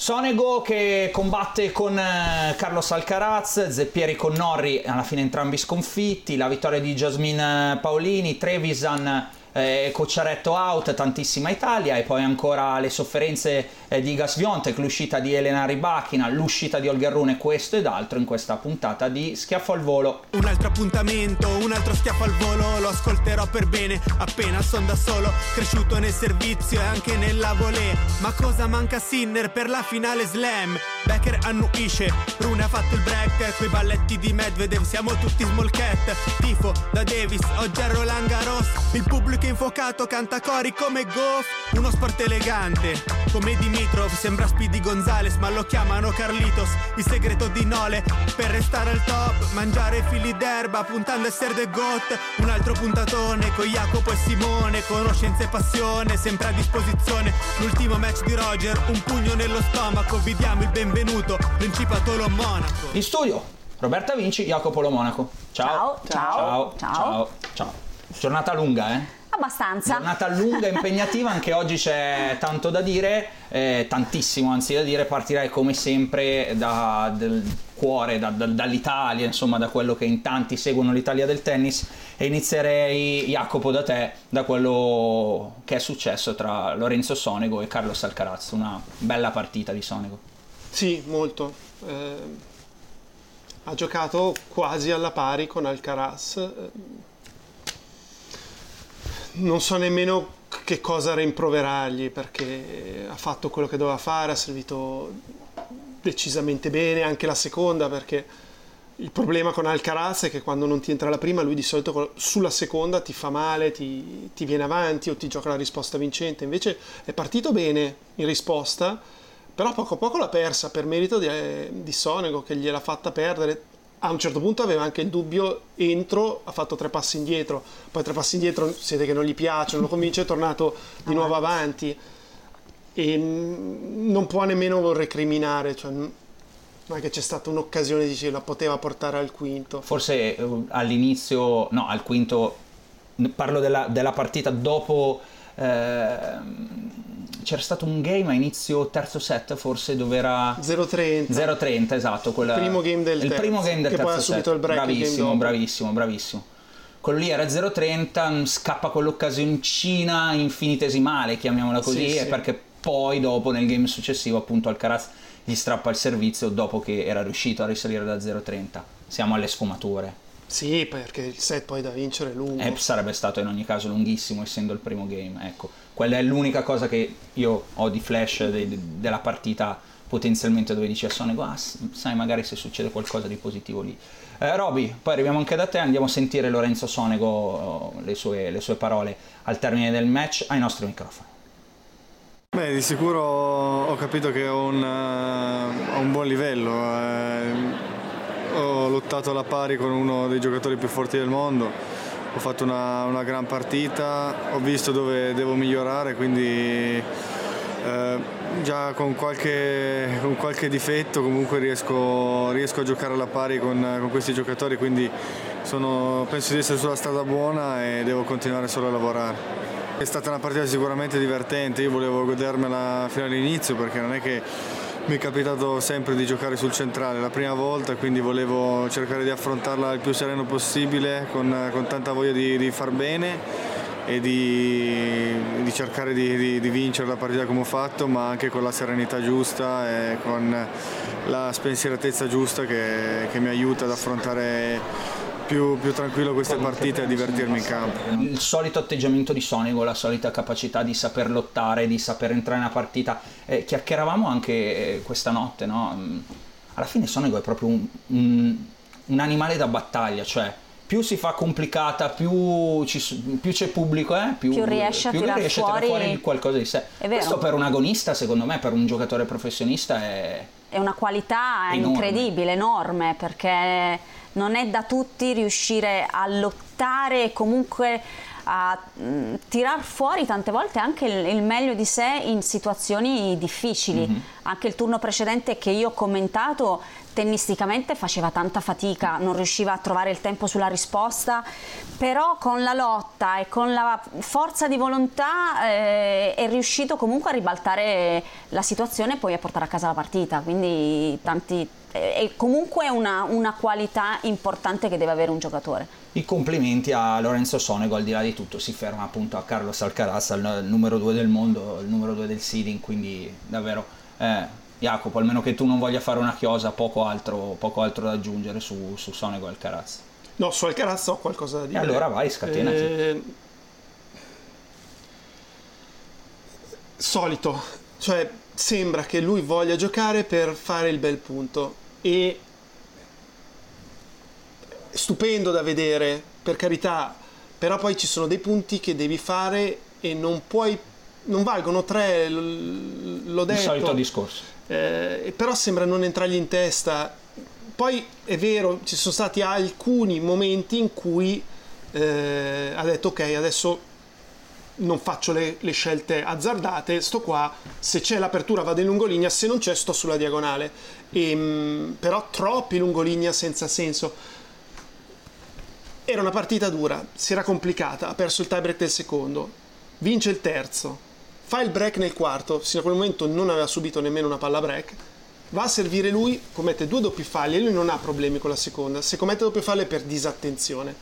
Sonego che combatte con eh, Carlos Alcaraz, Zeppieri con Norri, alla fine entrambi sconfitti, la vittoria di Jasmine Paolini, Trevisan eh, Cocciaretto out, tantissima Italia e poi ancora le sofferenze eh, di Gas Viontek, l'uscita di Elena Ribachina, l'uscita di Olga Rune, questo ed altro in questa puntata di Schiaffo al Volo. Un altro appuntamento, un altro schiaffo al volo, lo ascolterò per bene, appena son da solo, cresciuto nel servizio e anche nella volée. Ma cosa manca Sinner per la finale slam? Becker annuisce, Rune ha fatto il break, quei balletti di Medvedev, siamo tutti cat. Tifo da Davis, oggi a Roland Garros, il pubblico infuocato canta cori come Goff, uno sport elegante, come Dimitrov, sembra Speedy Gonzales, ma lo chiamano Carlitos, il segreto di Nole, per restare al top, mangiare fili d'erba, puntando a essere the goat, un altro puntatone con Jacopo e Simone, conoscenza e passione, sempre a disposizione, l'ultimo match di Roger, un pugno nello stomaco, vi diamo il benvenuto, Principato lo Monaco. In studio Roberta Vinci, Jacopo Lo Monaco. Ciao. Ciao, ciao. Ciao. Ciao. Ciao. Giornata lunga, eh? Abbastanza. Giornata lunga e impegnativa, anche oggi c'è tanto da dire, eh, tantissimo anzi da dire, partirei come sempre da, del cuore, da- da- dall'Italia, insomma da quello che in tanti seguono l'Italia del tennis e inizierei Jacopo da te, da quello che è successo tra Lorenzo Sonego e Carlos Alcaraz, una bella partita di Sonego. Sì, molto. Eh, ha giocato quasi alla pari con Alcaraz. Eh, Non so nemmeno che cosa rimproverargli perché ha fatto quello che doveva fare, ha servito decisamente bene anche la seconda perché il problema con Alcaraz è che quando non ti entra la prima lui di solito sulla seconda ti fa male, ti, ti viene avanti o ti gioca la risposta vincente. Invece è partito bene in risposta, però poco a poco l'ha persa per merito di, eh, di Sonego che gliel'ha fatta perdere. A un certo punto aveva anche il dubbio, entro, ha fatto tre passi indietro, poi tre passi indietro si vede che non gli piace, non lo convince, è tornato di nuovo avanti e non può nemmeno recriminare, cioè, non è che c'è stata un'occasione di dire la poteva portare al quinto. Forse eh, all'inizio, no, al quinto, parlo della, della partita dopo. Ehm, c'era stato un game a inizio terzo set, forse dove era 0-30. 0-30, esatto. quella- Primo game del il terzo, primo game del che poi terzo ha subito set. il break il Bravissimo, dopo. bravissimo, bravissimo. Quello lì era 0-30, mm, scappa quell'occasioncina infinitesimale, chiamiamola così, Sì, sì. perché poi dopo nel game successivo appunto Alcaraz gli strappa il servizio dopo che era riuscito a risalire da 0-30. Siamo alle sfumature. Sì, perché il set poi da vincere è lungo. Eh, sarebbe stato in ogni caso lunghissimo essendo il primo game, ecco. Quella è l'unica cosa che io ho di flash de- de- della partita potenzialmente dove dici a Sonego, ah, sai magari se succede qualcosa di positivo lì. Eh, Roby, poi arriviamo anche da te, andiamo a sentire Lorenzo Sonego, oh, le sue, le sue parole al termine del match ai nostri microfoni. Beh, di sicuro ho capito che ho un, ho un buon livello. eh. Ho lottato alla pari con uno dei giocatori più forti del mondo, ho fatto una, una gran partita, ho visto dove devo migliorare, quindi eh, già con qualche, con qualche difetto comunque riesco, riesco a giocare alla pari con, con questi giocatori, quindi sono- penso di essere sulla strada buona e devo continuare solo a lavorare. È stata una partita sicuramente divertente, io volevo godermela fino all'inizio perché non è che mi è capitato sempre di giocare sul centrale, la prima volta, quindi volevo cercare di affrontarla il più sereno possibile, con, con tanta voglia di, di far bene e di, di cercare di, di, vincere la partita come ho fatto, ma anche con la serenità giusta e con la spensieratezza giusta che, che mi aiuta ad affrontare più, più, tranquillo queste partite e divertirmi in campo. Il solito atteggiamento di Sonico, la solita capacità di saper lottare, di saper entrare nella partita. Eh, chiacchieravamo anche eh, questa notte, no? Mm, alla fine Sonico è proprio un, un, un animale da battaglia, cioè più si fa complicata, più, ci, più c'è pubblico, eh, più, più, riesce, a, più tirar riesce fuori... a tirare fuori qualcosa di sé. Questo per un agonista, secondo me, per un giocatore professionista è... È una qualità enorme. incredibile, enorme, perché non è da tutti riuscire a lottare e comunque a mh, mm, tirar fuori tante volte anche il, il, meglio di sé in situazioni difficili. Mm-hmm. Anche il turno precedente che io ho commentato tennisticamente faceva tanta fatica, non riusciva a trovare il tempo sulla risposta, però con la lotta e con la forza di volontà eh, è riuscito comunque a ribaltare la situazione e poi a portare a casa la partita, quindi tanti, è comunque una, una qualità importante che deve avere un giocatore. I complimenti a Lorenzo Sonego, al di là di tutto, si ferma appunto a Carlos Alcaraz, il numero due del mondo, il numero due del seeding, quindi davvero eh, Jacopo, almeno che tu non voglia fare una chiosa, poco altro, poco altro da aggiungere su, su Sonego e Alcaraz. No, su Alcaraz ho qualcosa da dire. E allora vai, scatenati. Eh... Solito, cioè sembra che lui voglia giocare per fare il bel punto e stupendo da vedere, per carità, però poi ci sono dei punti che devi fare e non puoi non valgono tre, l'ho detto. Il solito discorso. Eh, però sembra non entrargli in testa. Poi è vero, ci sono stati alcuni momenti in cui eh, ha detto ok, adesso non faccio le, le, scelte azzardate, sto qua, se c'è l'apertura vado in lungolinea, se non c'è sto sulla diagonale. E, ehm, però troppi lungolinea senza senso. Era una partita dura, si era complicata, ha perso il tiebreak del secondo, vince il terzo, fa il break nel quarto, fino a quel momento non aveva subito nemmeno una palla break, va a servire lui, commette due doppi falli e lui non ha problemi con la seconda, se commette doppie falli è per disattenzione.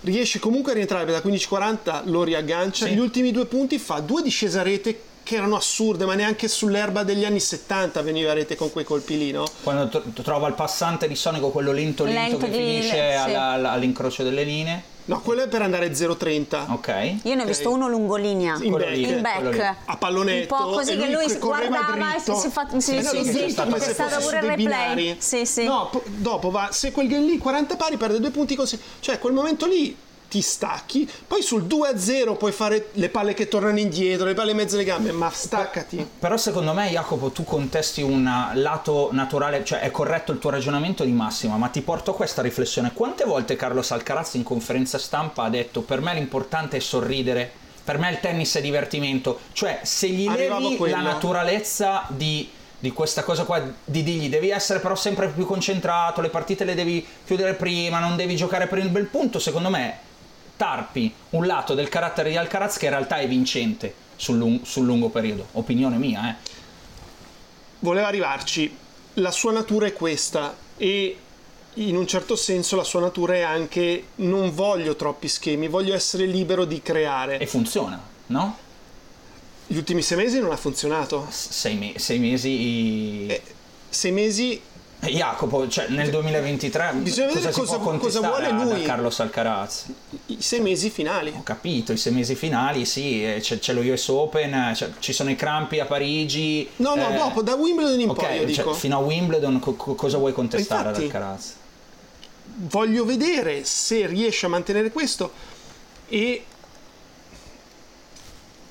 Riesce comunque a rientrare da 15-40, lo riaggancia, sì. gli ultimi due punti fa due discese a rete che erano assurde, ma neanche sull'erba degli anni 70 veniva a rete con quei colpi lì, no? Quando t- trova il passante di Sonico, quello lento lento, lento che finisce sì. alla, all'incrocio delle linee. No, quello è per andare 0,30. Ok. Io ne ho visto uno lungolinea. In back. In back. A pallonetto. Un po' così che lui guardava e si fa sì, sì, sì, sì, sì, come se stato pure il replay. Sì, sì. No, dopo va, se quel game lì 40 pari perde due punti così. Cioè, quel momento lì ti stacchi, poi sul 2-0 puoi fare le palle che tornano indietro, le palle in mezzo alle gambe, ma staccati. Però secondo me Jacopo tu contesti un lato naturale, cioè è corretto il tuo ragionamento di massima, ma ti porto a questa riflessione. Quante volte Carlos Alcaraz in conferenza stampa ha detto per me l'importante è sorridere, per me il tennis è divertimento, cioè se gli levi la naturalezza di di questa cosa qua, di dirgli devi essere però sempre più concentrato, le partite le devi chiudere prima, non devi giocare per il bel punto, secondo me tarpi un lato del carattere di Alcaraz che in realtà è vincente sul, lung- sul lungo periodo. Opinione mia, eh. Voleva arrivarci. La sua natura è questa e in un certo senso la sua natura è anche non voglio troppi schemi, voglio essere libero di creare. E funziona, no? Gli ultimi sei mesi non ha funzionato. Sei, me- sei mesi... Eh, sei mesi Jacopo, cioè nel 2023 bisogna cosa, cosa, cosa vuole lui? Carlos Alcaraz. I sei mesi finali. Ho capito, i sei mesi finali, sì, eh, c'è, c'è lo US Open, cioè, ci sono i crampi a Parigi. No, no, eh, dopo, da Wimbledon in okay, poi, cioè, fino a Wimbledon co- cosa vuoi contestare Infatti, ad Alcaraz? Voglio vedere se riesce a mantenere questo e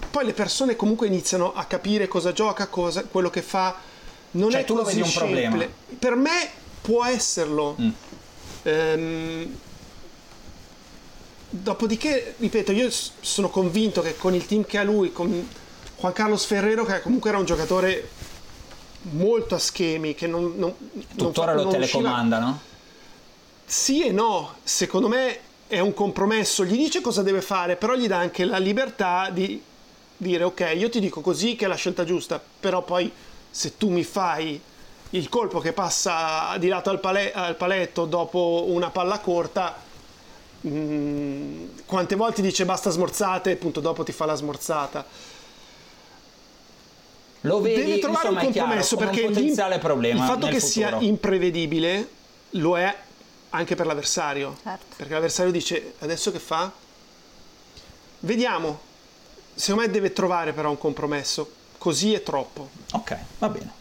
poi le persone comunque iniziano a capire cosa gioca, cosa, quello che fa non cioè, è tu lo vedi un problema. Per me può esserlo. Mm. Ehm, dopodiché, ripeto, io sono convinto che con il team che ha lui, con Juan Carlos Ferrero, che comunque era un giocatore molto a schemi, che non... non Tuttora non, lo telecomanda, no? Sì e no, secondo me è un compromesso, gli dice cosa deve fare, però gli dà anche la libertà di dire ok, io ti dico così che è la scelta giusta, però poi se tu mi fai il colpo che passa di lato al, pale- al paletto dopo una palla corta, Mm, quante volte dice basta smorzate e appunto dopo ti fa la smorzata. Lo vedi, Deve trovare insomma, un chiaro, compromesso come perché un potenziale l'im- problema il fatto nel che futuro. sia imprevedibile lo è anche per l'avversario. Certo. Perché l'avversario dice adesso che fa? Vediamo. Secondo me deve trovare però un compromesso. Così è troppo. Ok, va bene.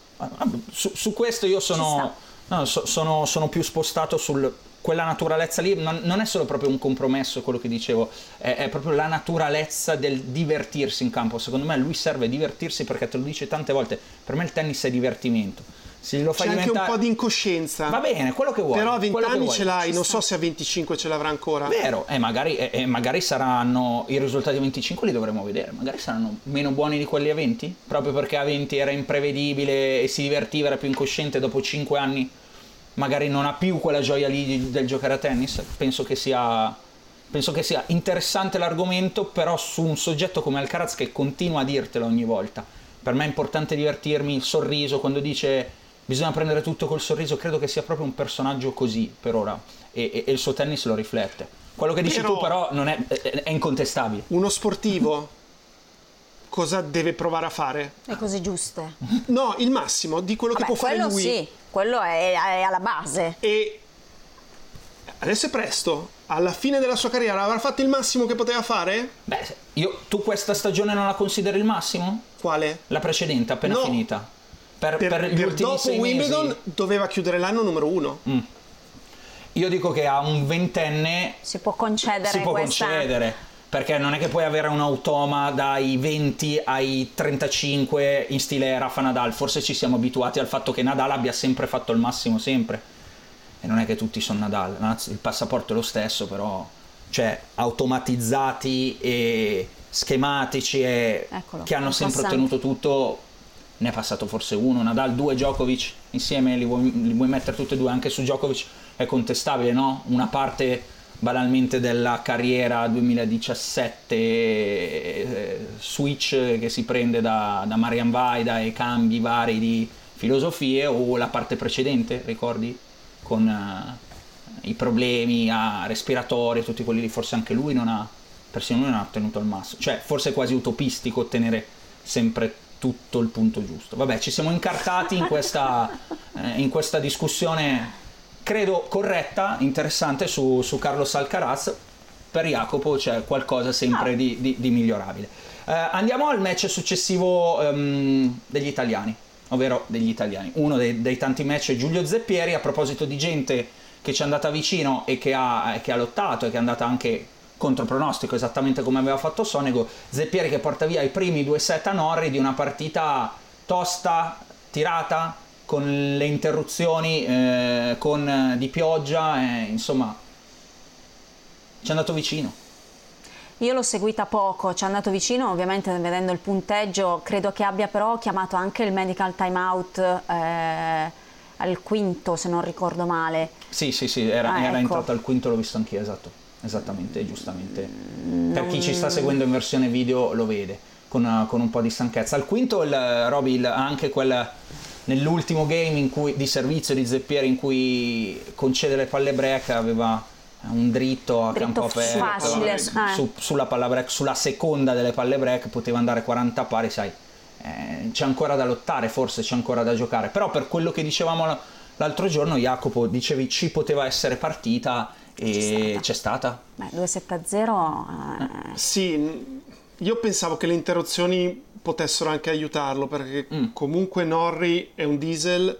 Su, su questo io sono, no, so- sono, sono più spostato su quella naturalezza lì. Non, non è solo proprio un compromesso quello che dicevo, è, è proprio la naturalezza del divertirsi in campo. Secondo me lui serve divertirsi perché te lo dice tante volte. Per me il tennis è divertimento. Se lo fai C'è anche diventare... un po' di incoscienza. Va bene, quello che vuoi. Però a 20 quello che anni ce l'hai, Ci non sta. so se a 25 ce l'avrà ancora. Vero, e magari, e- e magari saranno i risultati a 25 li dovremo vedere, magari saranno meno buoni di quelli a 20, proprio perché a 20 era imprevedibile e si divertiva, era più incosciente, dopo 5 anni magari non ha più quella gioia lì di- del giocare a tennis. Penso che sia, penso che sia interessante l'argomento, però su un soggetto come Alcaraz che continua a dirtelo ogni volta. Per me è importante divertirmi, il sorriso, quando dice bisogna prendere tutto col sorriso, credo che sia proprio un personaggio così per ora e, e- e il suo tennis lo riflette. Quello che dici Però- tu però non è, è- è incontestabile. Uno sportivo cosa deve provare a fare? Le cose giuste. No, il massimo di quello che Vabbè, può fare quello lui. sì, quello è, è alla base. E adesso è presto. Alla fine della sua carriera avrà fatto il massimo che poteva fare? Beh, io, tu questa stagione non la consideri il massimo? Quale? La precedente, appena No. finita. Per, Per, per gli per ultimi dopo Wimbledon mesi. doveva chiudere l'anno numero uno. Io dico che a un ventenne Si può concedere si può questa... concedere. Perché non è che puoi avere un automa dai 20 ai 35 in stile Rafa Nadal. Forse ci siamo abituati al fatto che Nadal abbia sempre fatto il massimo, sempre. E non è che tutti sono Nadal. Anzi, il passaporto è lo stesso, però. Cioè, automatizzati e schematici e Eccolo, che hanno sempre passante. ottenuto tutto. Ne è passato forse uno, Nadal, due Djokovic insieme, li vuoi, li vuoi mettere tutti e due, anche su Djokovic è contestabile, no? Una parte banalmente della carriera 2017 eh, switch che si prende da, da Marian Vaida e cambi vari di filosofie o la parte precedente, ricordi? Con eh, i problemi a respiratori, tutti quelli lì, forse anche lui non ha, persino lui non ha ottenuto il massimo, cioè forse è quasi utopistico ottenere sempre tutto il punto giusto. Vabbè, ci siamo incartati in questa, eh, in questa discussione credo corretta, interessante su, su Carlos Alcaraz. Per Jacopo c'è qualcosa sempre di, di- di migliorabile. Eh, andiamo al match successivo ehm, degli italiani, ovvero degli italiani. Uno dei, dei tanti match è Giulio Zeppieri. A proposito di gente che ci è andata vicino e che ha, che ha lottato e che è andata anche contro pronostico, esattamente come aveva fatto Sonego. Zeppieri che porta via i primi due set a Norri di una partita tosta, tirata, con le interruzioni, eh, con eh, di pioggia, eh, insomma, ci è andato vicino. Io l'ho seguita poco, ci è andato vicino, ovviamente vedendo il punteggio, credo che abbia però chiamato anche il medical timeout eh, al quinto, se non ricordo male. Sì, sì, sì, era, Ah, era ecco. entrato al quinto, l'ho visto anch'io, esatto. Esattamente, giustamente. Per chi ci sta seguendo in versione video lo vede, con, con un po' di stanchezza. Al quinto il Roby il- anche quel nell'ultimo game in cui- di servizio di Zeppieri in cui concede le palle break aveva un dritto a Dritto campo aperto facile, eh. su- sulla palla break, sulla seconda delle palle break poteva andare 40 pari, sai. eh, c'è ancora da lottare, forse c'è ancora da giocare, però per quello che dicevamo l'altro giorno Jacopo dicevi ci poteva essere partita e c'è stata. Beh, 2-7-0 eh, Sì, n- io pensavo che le interruzioni potessero anche aiutarlo perché comunque Norri è un diesel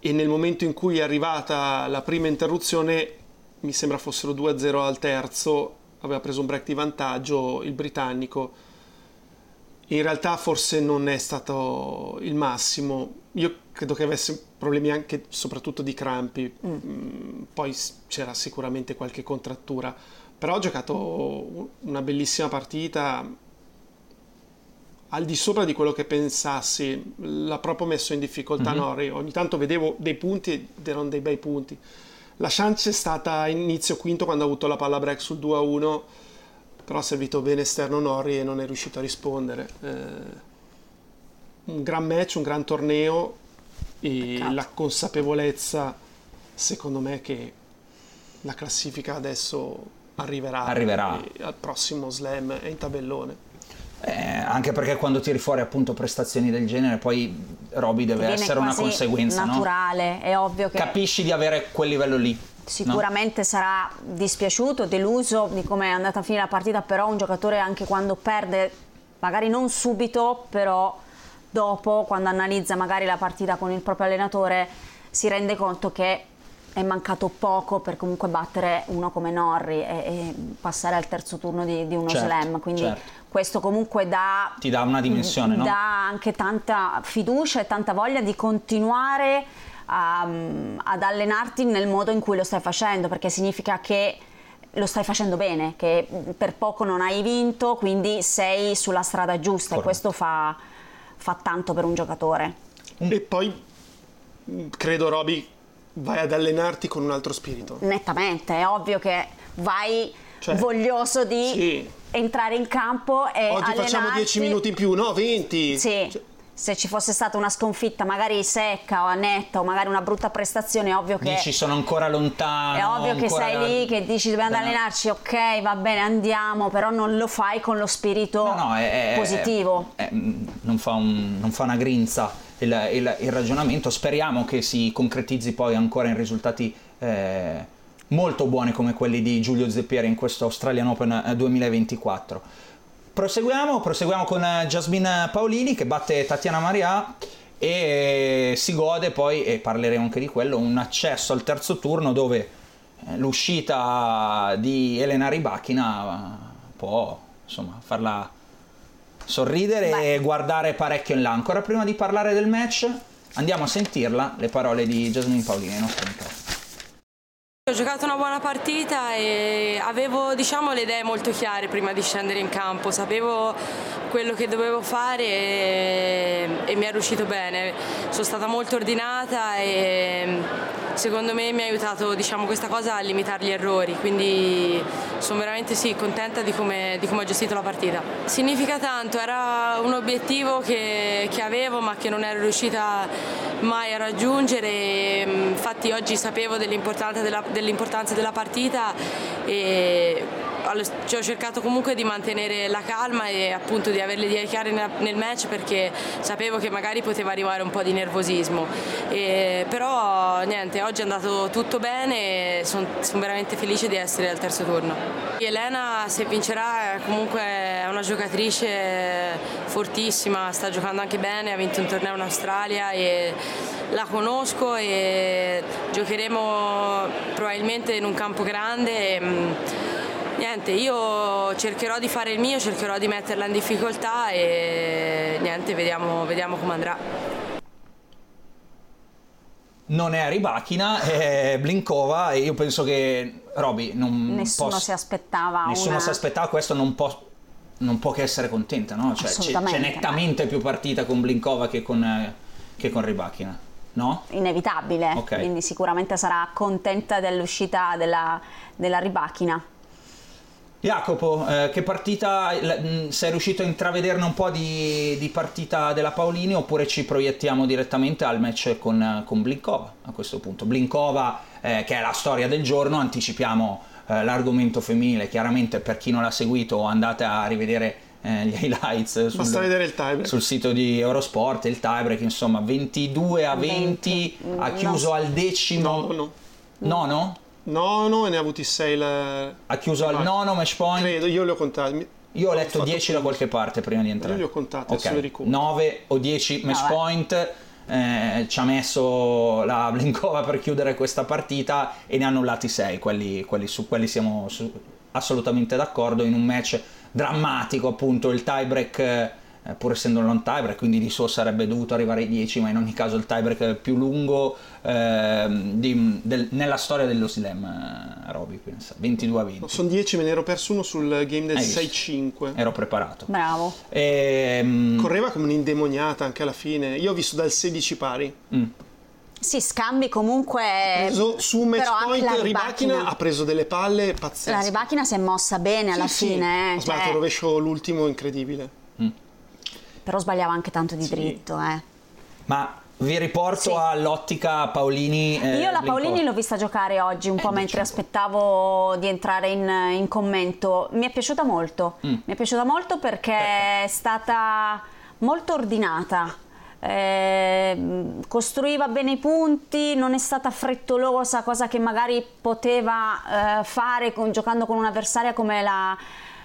e nel momento in cui è arrivata la prima interruzione mi sembra fossero 2-0 al terzo, aveva preso un break di vantaggio il britannico. In realtà forse non è stato il massimo. Io credo che avesse problemi anche soprattutto di crampi. Mm, Poi s- c'era sicuramente qualche contrattura. Però ha giocato una bellissima partita al di sopra di quello che pensassi. L'ha proprio messo in difficoltà Norri. Ogni tanto vedevo dei punti ed erano dei bei punti. La chance è stata inizio quinto quando ha avuto la palla break sul 2-1 però ha servito bene esterno Norri e non è riuscito a rispondere. Eh, un gran match, un gran torneo e Peccato. la consapevolezza, secondo me, che la classifica adesso arriverà, Arriverà. al prossimo slam è in tabellone. Eh, anche perché quando tiri fuori appunto prestazioni del genere, poi Roby deve essere una conseguenza, no? naturale, è ovvio che Capisci di avere quel livello lì. no? Sicuramente sarà dispiaciuto, deluso di come è andata a finire la partita, però un giocatore anche quando perde, magari non subito, però dopo, quando analizza magari la partita con il proprio allenatore, si rende conto che è mancato poco per comunque battere uno come Norri e, e passare al terzo turno di, di uno Certo, slam. Quindi certo. questo comunque dà Ti dà una dimensione, no? dà anche tanta fiducia e tanta voglia di continuare a- ad allenarti nel modo in cui lo stai facendo, perché significa che lo stai facendo bene, che per poco non hai vinto, quindi sei sulla strada giusta Corretto. e questo fa, fa tanto per un giocatore. E poi mh, credo Roby vai ad allenarti con un altro spirito. Nettamente, è ovvio che vai Cioè, voglioso di sì. entrare in campo e Oggi facciamo allenarti. 10 minuti in più, no, 20. Sì, Cioè, se ci fosse stata una sconfitta magari secca o netta o magari una brutta prestazione, è ovvio che... Dici sono ancora lontano. È ovvio che sei da- lì, che dici dobbiamo da- allenarci, ok, va bene, andiamo, però non lo fai con lo spirito No, no, è, è- positivo. è- mm, non, fa un- non fa una grinza il, il- il ragionamento. Speriamo che si concretizzi poi ancora in risultati eh, molto buoni come quelli di Giulio Zeppieri in questo Australian Open eh, 2024. Proseguiamo, proseguiamo con eh, Jasmine Paolini che batte Tatiana Maria e si gode poi, e parleremo anche di quello, un accesso al terzo turno dove eh, l'uscita di Elena Ribachina può insomma farla sorridere Beh. e guardare parecchio in là. Ancora prima di parlare del match, andiamo a sentirla, le parole di Jasmine Paolini, ai nostri microfoni. Ho giocato una buona partita e avevo diciamo, le idee molto chiare prima di scendere in campo, sapevo quello che dovevo fare e, e mi è riuscito bene. Sono stata molto ordinata e secondo me mi ha aiutato diciamo, questa cosa a limitare gli errori, quindi sono veramente sì, contenta di come, di come ho gestito la partita. Significa tanto, era un obiettivo che, che avevo ma che non ero riuscita mai a raggiungere, infatti oggi sapevo dell'importanza della, dell'importanza della partita e ho cercato comunque di mantenere la calma e appunto di avere le idee chiare nel, match perché sapevo che magari poteva arrivare un po' di nervosismo. E- però niente, oggi è andato tutto bene e sono veramente felice di essere al terzo turno. Elena se vincerà comunque è una giocatrice fortissima, sta giocando anche bene, ha vinto un torneo in Australia e la conosco e giocheremo probabilmente in un campo grande. e, mh, Niente, io cercherò di fare il mio, cercherò di metterla in difficoltà e niente, vediamo, vediamo come andrà. Non è Ribachina, è Blinkova e io penso che Roby non Nessuno possa- si aspettava Nessuno una... si aspettava questo, non può, non può che essere contenta, no? Cioè, c'è, c'è nettamente più partita con Blinkova che con, che con Ribachina, no? inevitabile, Ok. quindi sicuramente sarà contenta dell'uscita della, della ribachina. Jacopo, eh, che partita l- mh, sei riuscito a intravederne un po' di, di partita della Paolini oppure ci proiettiamo direttamente al match con, con Blinkova a questo punto? Blinkova, eh, che è la storia del giorno, anticipiamo eh, l'argomento femminile, chiaramente per chi non l'ha seguito andate a rivedere eh, gli highlights sul, Basta vedere il tiebreak. sul sito di Eurosport, il tiebreak, insomma 22 a 20, 20, ha mm, chiuso no. al decimo... No, no. Nono? No, no, e ne ha avuti 6 la... Ha chiuso al Vai. nono match point. Credo, io li ho contati. Io ho Ho letto fatto 10 da qualche parte prima di entrare. Io li ho contati, riconto. 9 o 10 match Vabbè. point. eh, ci ha messo la Blinkova per chiudere questa partita e ne ha annullati 6. Quelli, quelli- su quelli siamo su- assolutamente d'accordo. In un match drammatico, appunto, il tiebreak. Eh, pur essendo un non tiebreak, quindi di suo sarebbe dovuto arrivare ai 10, ma in ogni caso il tiebreak più lungo ehm, di- del- nella storia dello slam, eh, Roby, pensa, 22 a 20. Sono 10, me ne ero perso uno sul game del Hai visto? 6-5. Ero preparato. Bravo. Ehm, Correva come un'indemoniata anche alla fine. Io ho visto dal 16 pari. Sì, scambi comunque... Preso su un match Eh, però point la Ribachina Ribachina- ha preso delle palle pazzesche. La Ribachina si è mossa bene alla Sì, sì. fine, eh, Ha sbagliato cioè, il rovescio l'ultimo incredibile. Però sbagliava anche tanto di Sì. dritto. Eh. Ma vi riporto Sì. all'ottica Paolini. eh, Io la. Paolini l'ho vista giocare oggi un po' mentre diciamo. aspettavo di entrare in, in commento. Mi è piaciuta molto. Mm. Mi è piaciuta molto perché è stata molto ordinata. Eh, costruiva bene i punti, non è stata frettolosa, cosa che magari poteva eh, fare con- giocando con un'avversaria come la,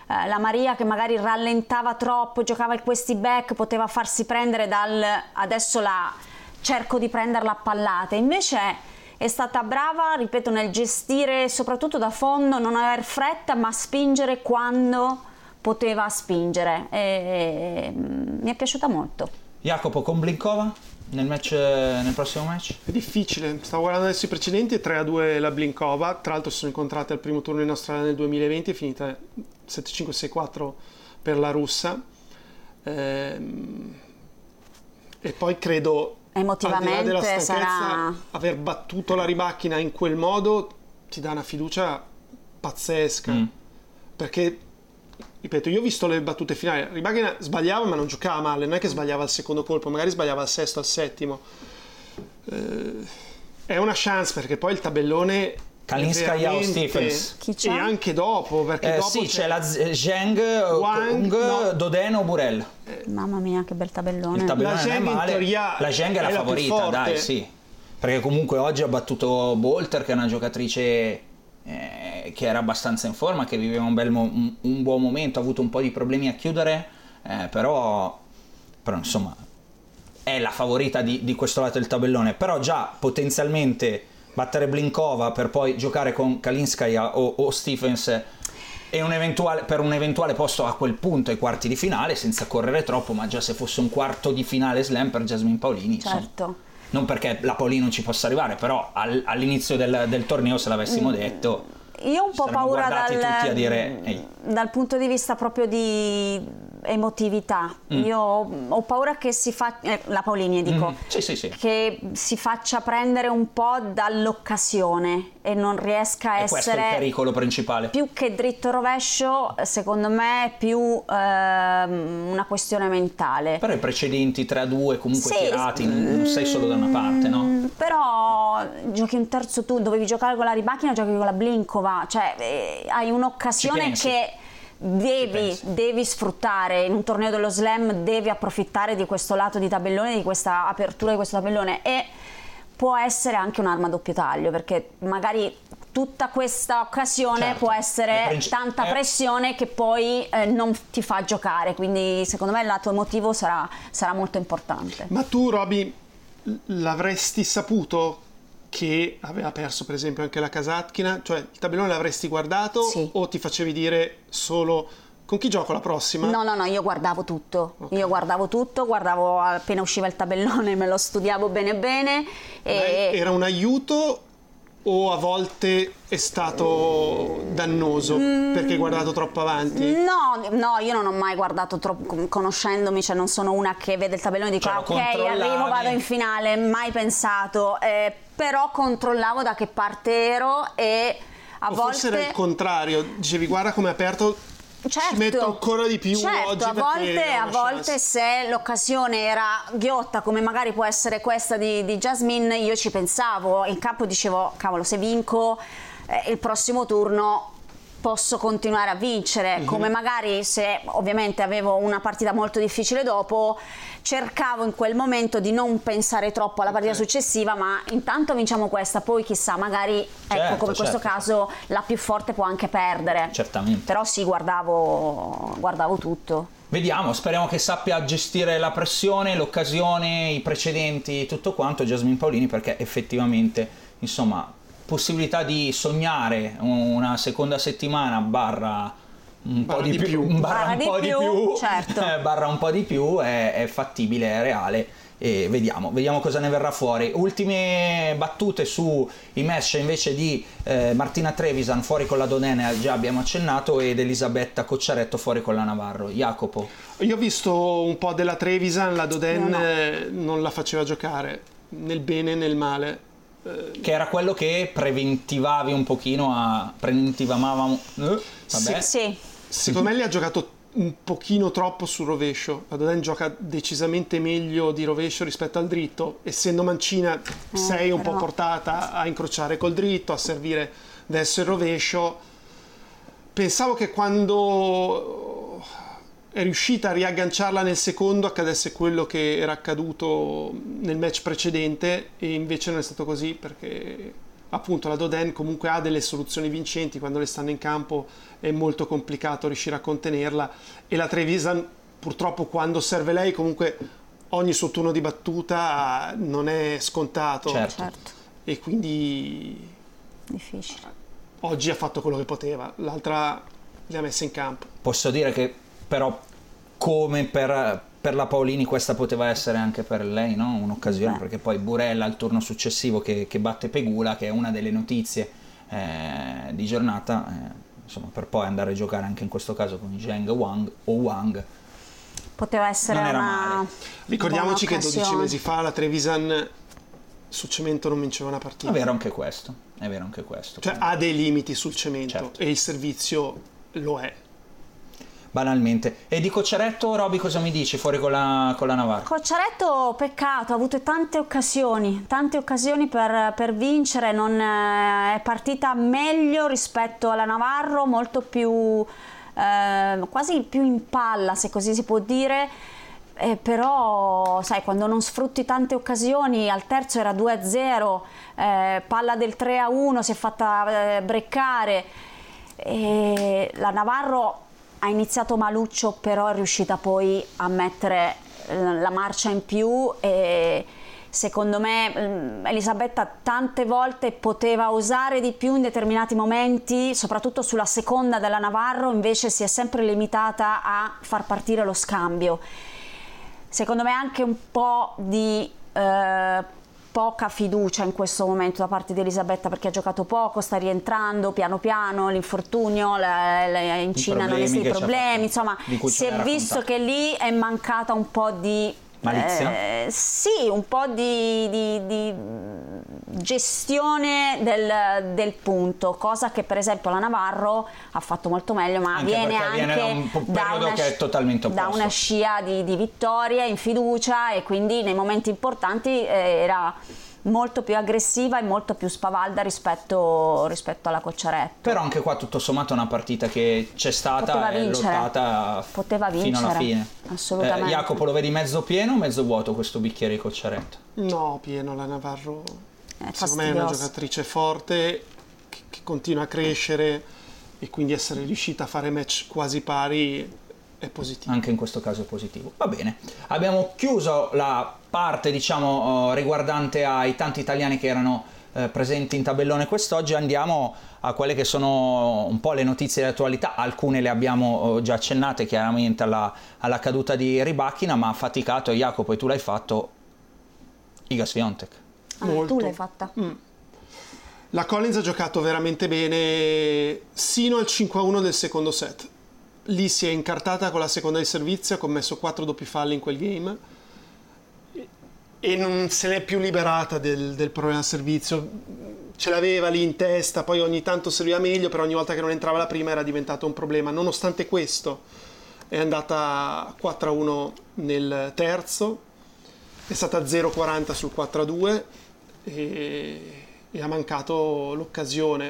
eh, la Maria che magari rallentava troppo, giocava il questi back, poteva farsi prendere dal adesso la cerco di prenderla a pallate. Invece è stata brava, ripeto, nel gestire soprattutto da fondo, non aver fretta, ma spingere quando poteva spingere. E, mm, mi è piaciuta molto. Jacopo con Blinkova nel, match, nel prossimo match? È difficile, stavo guardando adesso i precedenti, è 3-2 la Blinkova, tra l'altro si sono incontrate al primo turno in Australia nel 2020, è finita 7-5-6-4 per la russa. Ehm, e poi credo, Emotivamente al stanchezza, sarà- aver battuto la ribacchina in quel modo ti dà una fiducia pazzesca. Mm. Perché, ripeto, io ho visto le battute finali, Ribachina sbagliava ma non giocava male, non è che sbagliava al secondo colpo, magari sbagliava al sesto, al settimo. Eh, è una chance perché poi il tabellone... Kalinskaya o Stephens? Chi c'è? E anche dopo, perché Eh, dopo sì, c'è la Z- Zheng, Wang, Kong, no. Dodeno, Burel. Mamma mia, che bel tabellone. Il tabellone La non è Zheng in teoria la Zheng è la è la favorita, dai, sì. Perché comunque oggi ha battuto Bolter, che è una giocatrice eh, che era abbastanza in forma, che viveva un, bel mo- un, un buon momento, ha avuto un po' di problemi a chiudere, eh, però, però insomma è la favorita di, di questo lato del tabellone. Però già potenzialmente battere Blinkova per poi giocare con Kalinskaya o, o Stephens e un eventuale- per un eventuale posto a quel punto ai quarti di finale senza correre troppo, ma già se fosse un quarto di finale slam per Jasmine Paolini, insomma, Certo. non perché la Paolini non ci possa arrivare, però al- all'inizio del, del torneo se l'avessimo detto Io ho un po' paura dal, tutti a dire dal punto di vista proprio di emotività. Mm. Io ho, paura che si faccia, la Paolini dico, Mhm. Sì, sì, sì. che si faccia prendere un po' dall'occasione e non riesca a E questo è il essere pericolo principale. più che dritto rovescio, secondo me è più ehm, una questione mentale. Però i precedenti 3 a 2 comunque tirati, non non sei solo da una parte, no? Mm, Però giochi un terzo tu, dovevi giocare con la ribacchina, giochi con la Blinkova, cioè eh, hai un'occasione che devi, devi sfruttare. In un torneo dello slam, devi approfittare di questo lato di tabellone, di questa apertura di questo tabellone. E può essere anche un'arma a doppio taglio perché magari tutta questa occasione Certo. può essere princi- tanta è- pressione che poi eh, non ti fa giocare. Quindi secondo me il lato emotivo sarà, sarà molto importante. Ma tu, Roby, l'avresti saputo che aveva perso, per esempio, anche la Kasatkina? Cioè, il tabellone l'avresti guardato Sì. o ti facevi dire solo con chi gioco la prossima? No, no, no, io guardavo tutto, io guardavo tutto, guardavo appena usciva il tabellone, me lo studiavo bene bene e Era un aiuto o a volte è stato dannoso Mm. perché hai guardato troppo avanti? No, no, io non ho mai guardato troppo, con- conoscendomi, cioè non sono una che vede il tabellone e Cioè, "Ah, ok, arrivo, vado in finale, mai pensato, eh, però controllavo da che parte ero e a o volte... forse era il contrario, dicevi guarda come è aperto, Certo, ci metto ancora di più certo, oggi a volte, a volte se l'occasione era ghiotta come magari può essere questa di, di Jasmine io ci pensavo. In campo dicevo cavolo se vinco eh, il prossimo turno posso continuare a vincere Mhm. come magari se ovviamente avevo una partita molto difficile dopo cercavo in quel momento di non pensare troppo alla partita Ok. successiva ma intanto vinciamo questa poi chissà magari ecco Certo, come in questo certo. caso la più forte può anche perdere Certamente. però sì, guardavo, guardavo tutto. Vediamo, speriamo che sappia gestire la pressione, l'occasione, i precedenti, tutto quanto Jasmine Paolini perché effettivamente, insomma, possibilità di sognare una seconda settimana barra un Barra po' di, di più, più. barra Barra un di po' di più, più, certo. eh, barra un po' di più è, è fattibile, è reale e vediamo, vediamo cosa ne verrà fuori. Ultime battute sui match invece di eh, Martina Trevisan fuori con la Donene, già abbiamo accennato, ed Elisabetta Cocciaretto fuori con la Navarro. Jacopo. Io ho visto un po' della Trevisan, la Doden Io no. eh, non la faceva giocare, nel bene e nel male. Che era quello che preventivavi un pochino a preventivavamo eh, vabbè Sì, Secondo me le ha giocato un pochino troppo sul rovescio. La Doden gioca decisamente meglio di rovescio rispetto al dritto. Essendo mancina, sei un po' portata a incrociare col dritto, a servire verso il rovescio. Pensavo che quando è riuscita a riagganciarla nel secondo accadesse quello che era accaduto nel match precedente e invece non è stato così perché appunto la Doden comunque ha delle soluzioni vincenti quando le stanno in campo è molto complicato riuscire a contenerla e la Trevisan purtroppo quando serve lei comunque ogni suo turno di battuta non è scontato Certo. Certo, e quindi difficile. oggi ha fatto quello che poteva l'altra le ha messe in campo Posso dire che però come per, per la Paolini questa poteva essere anche per lei no? un'occasione Beh. perché poi Burella al turno successivo che, che batte Pegula che è una delle notizie eh, di giornata eh, insomma per poi andare a giocare anche in questo caso con Zheng Wang o Wang Poteva essere una male. Ricordiamoci che buona 12 occasione. mesi fa la Trevisan su cemento non vinceva una partita. è vero anche questo è vero anche questo Cioè ha dei limiti sul cemento Certo. e il servizio lo è. Banalmente. E di Cocceretto Roby cosa mi dici fuori con la, con la Navarra? Cocciaretto, peccato, ha avuto tante occasioni, tante occasioni per, per vincere, non, eh, è partita meglio rispetto alla Navarro, molto più, eh, quasi più in palla se così si può dire, Eh, però sai quando non sfrutti tante occasioni, al terzo era 2-0, eh, palla del 3-1, si è fatta eh, breccare, la Navarro ha iniziato maluccio, però è riuscita poi a mettere eh, la marcia in più e secondo me mm, Elisabetta tante volte poteva osare di più in determinati momenti, soprattutto sulla seconda della Navarro, invece si è sempre limitata a far partire lo scambio. Secondo me anche un po' di eh, poca fiducia in questo momento da parte di Elisabetta perché ha giocato poco, sta rientrando piano piano, l'infortunio, la- la- in Cina non ha problemi, insomma si è visto che lì è mancata un po' di... Malizia? eh, sì, un po' di, di- di gestione del, del punto, cosa che per esempio la Navarro ha fatto molto meglio, ma Anche viene anche viene da un periodo una che è sci- totalmente da una scia di, di vittoria in fiducia e quindi nei momenti importanti eh, era molto più aggressiva e molto più spavalda rispetto, rispetto alla Cocciaretto. Però anche qua tutto sommato è una partita che c'è stata Poteva e vincere. lottata Poteva fino alla vincere, fine. assolutamente. Eh, Jacopo lo vedi mezzo pieno o mezzo vuoto questo bicchiere di Cocciaretto? No, pieno la Navarro. È secondo me è una giocatrice forte che, che continua a crescere e quindi essere riuscita a fare match quasi pari è positivo. Anche in questo caso è positivo. Va bene. Abbiamo chiuso la parte, diciamo, eh, riguardante ai tanti italiani che erano eh, presenti in tabellone quest'oggi. Andiamo a quelle che sono un po' le notizie di attualità. Alcune le abbiamo eh, già accennate chiaramente alla, alla caduta di Ribacchina, ma ha faticato Jacopo e tu l'hai fatto Iga Swiatek. Ah, molto. tu l'hai fatta. La Collins ha giocato veramente bene sino al 5-1 del secondo set. Lì si è incartata con la seconda di servizio, ha commesso 4 doppi falli in quel game e- non se n'è più liberata del, del problema servizio. Ce l'aveva lì in testa, poi ogni tanto serviva meglio, però ogni volta che non entrava la prima era diventato un problema. Nonostante questo è andata 4-1 nel terzo, è stata 0-40 sul 4-2 e, e ha mancato l'occasione.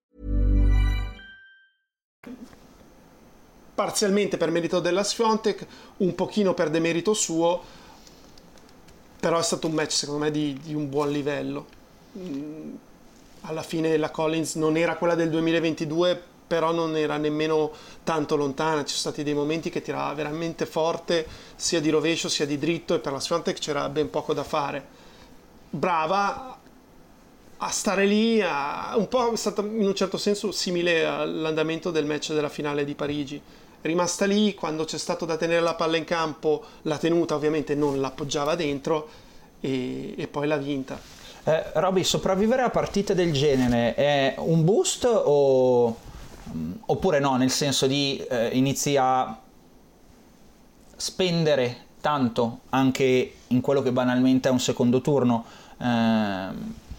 Parzialmente per merito della Sfiontek, un pochino per demerito suo, però è stato un match secondo me di, di un buon livello. Mm, Alla fine la Collins non era quella del 2022, però non era nemmeno tanto lontana, ci sono stati dei momenti che tirava veramente forte, sia di rovescio sia di dritto, e per la Sfiontek c'era ben poco da fare. Brava, a stare lì, a, un po' è stato in un certo senso simile all'andamento del match della finale di Parigi. Rimasta lì, quando c'è stato da tenere la palla in campo, l'ha tenuta, ovviamente non l'appoggiava dentro e, e poi l'ha vinta. Eh, Robby, sopravvivere a partite del genere è un boost o, oppure no, nel senso di eh, inizi a spendere tanto anche in quello che banalmente è un secondo turno? Eh,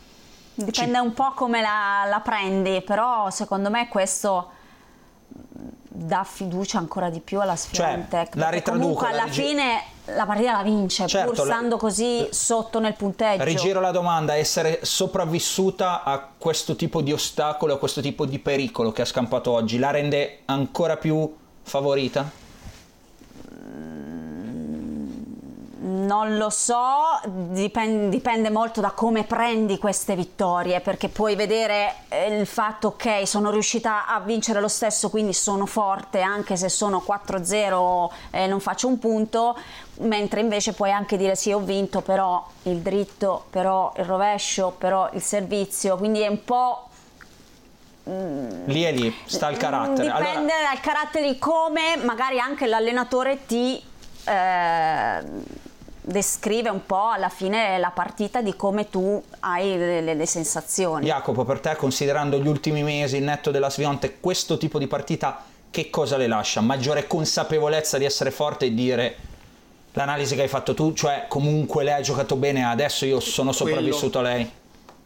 Dipende un po' come la, la prendi, però secondo me questo dà fiducia ancora di più alla Sfiontech. Cioè, la comunque alla la rigi- fine la partita la vince, Certo, pur la- stando così sotto nel punteggio. Rigiro la domanda, essere sopravvissuta a questo tipo di ostacolo, a questo tipo di pericolo che ha scampato oggi, la rende ancora più favorita? Non lo so, dipen- dipende molto da come prendi queste vittorie, perché puoi vedere eh, il fatto che sono riuscita a vincere lo stesso, quindi sono forte anche se sono 4-0 e non faccio un punto, mentre invece puoi anche dire sì ho vinto, però il dritto, però il rovescio, però il servizio, quindi è un po' Lì e lì sta il carattere. Dipende Allora, dal carattere di come magari anche l'allenatore ti eh, descrive un po' alla fine la partita di come tu hai le, le- le sensazioni. Jacopo, per te, considerando gli ultimi mesi, il netto della Svionte, questo tipo di partita che cosa le lascia? Maggiore consapevolezza di essere forte e dire l'analisi che hai fatto tu, cioè comunque lei ha giocato bene, adesso io sono sopravvissuto a lei.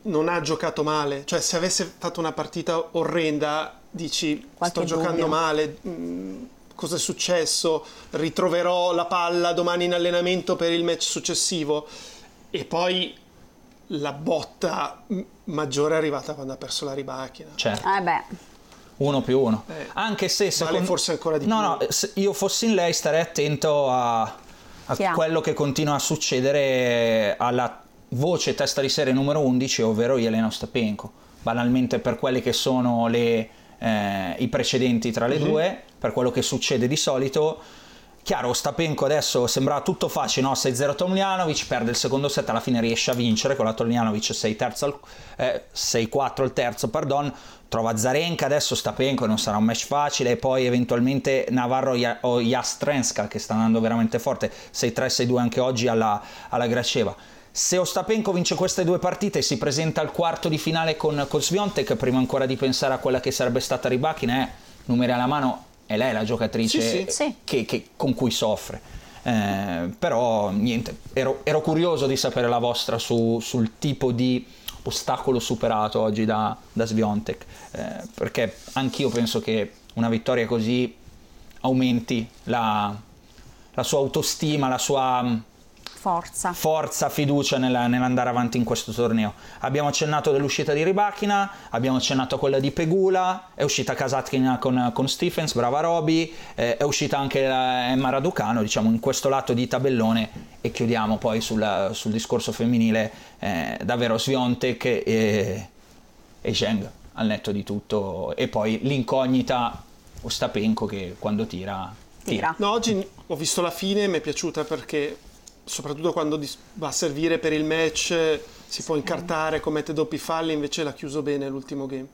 non ha giocato male, cioè se avesse fatto una partita orrenda dici Qualche sto giocando dubbio. male, mh, cosa è successo, ritroverò la palla domani in allenamento per il match successivo e poi la botta maggiore è arrivata quando ha perso la ribacchina. Certo, Eh beh, uno più uno. Eh, Anche se secondo forse ancora di no, più. No, se io fossi in lei starei attento a, a quello che continua a succedere alla voce testa di serie numero 11, ovvero Jelena Ostapenko. Banalmente per quelle che sono le, eh, i precedenti tra le due, per quello che succede di solito. Chiaro, Ostapenko adesso sembra tutto facile, no? 6-0 Tomljanovic, perde il secondo set, alla fine riesce a vincere con la Tomljanovic 6 terzo al- eh, 6-4 il terzo, pardon, trova Zarenka, adesso Stapenko non sarà un match facile, e poi eventualmente Navarro o Jastrenska che sta andando veramente forte, 6-3, 6-2 anche oggi alla, alla Graceva. Se Ostapenko vince queste due partite e si presenta al quarto di finale con, con Sviontek, prima ancora di pensare a quella che sarebbe stata Ribachina, eh, numeri alla mano, è lei la giocatrice Sì, sì. Che- che- con cui soffre. Eh, però niente, ero, ero curioso di sapere la vostra su- sul tipo di ostacolo superato oggi da, da Sviontek, eh, perché anch'io penso che una vittoria così aumenti la, la sua autostima, la sua forza. forza, fiducia nella- nell'andare avanti in questo torneo. Abbiamo accennato dell'uscita di Ribachina, abbiamo accennato a quella di Pegula, è uscita Kasatkina con, con Stephens, brava Roby, eh, è uscita anche la Emma Raducano, diciamo in questo lato di tabellone e chiudiamo poi sul, sul discorso femminile, eh, davvero Sviontek e, e Zheng al netto di tutto e poi l'incognita Ostapenko che quando tira Tira. No, oggi ho visto la fine, mi è piaciuta perché soprattutto quando dis- va a servire per il match si può incartare, commette doppi falli, invece l'ha chiuso bene l'ultimo game.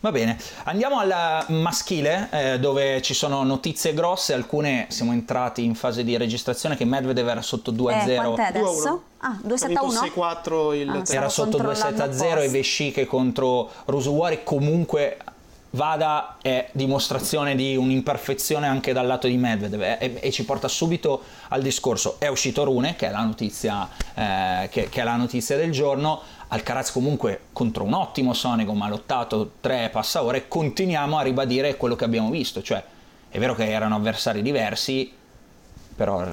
Va bene, andiamo al maschile eh, dove ci sono notizie grosse, alcune siamo entrati in fase di registrazione che Medvedev era sotto 2-0. Eh, quant'è 2 a adesso? 1. Ah, Ha 2-7-1? vinto 6-4 il Ah, era sotto controllando 2-7-0 e. Vesciche contro Rusuwari comunque Vada è dimostrazione di un'imperfezione anche dal lato di Medvedev eh, e, e ci porta subito al discorso. È uscito Rune che è la notizia, eh, che, che è la notizia del giorno. Alcaraz comunque contro un ottimo Sonego ma ha lottato tre passaore continuiamo a ribadire quello che abbiamo visto cioè è vero che erano avversari diversi però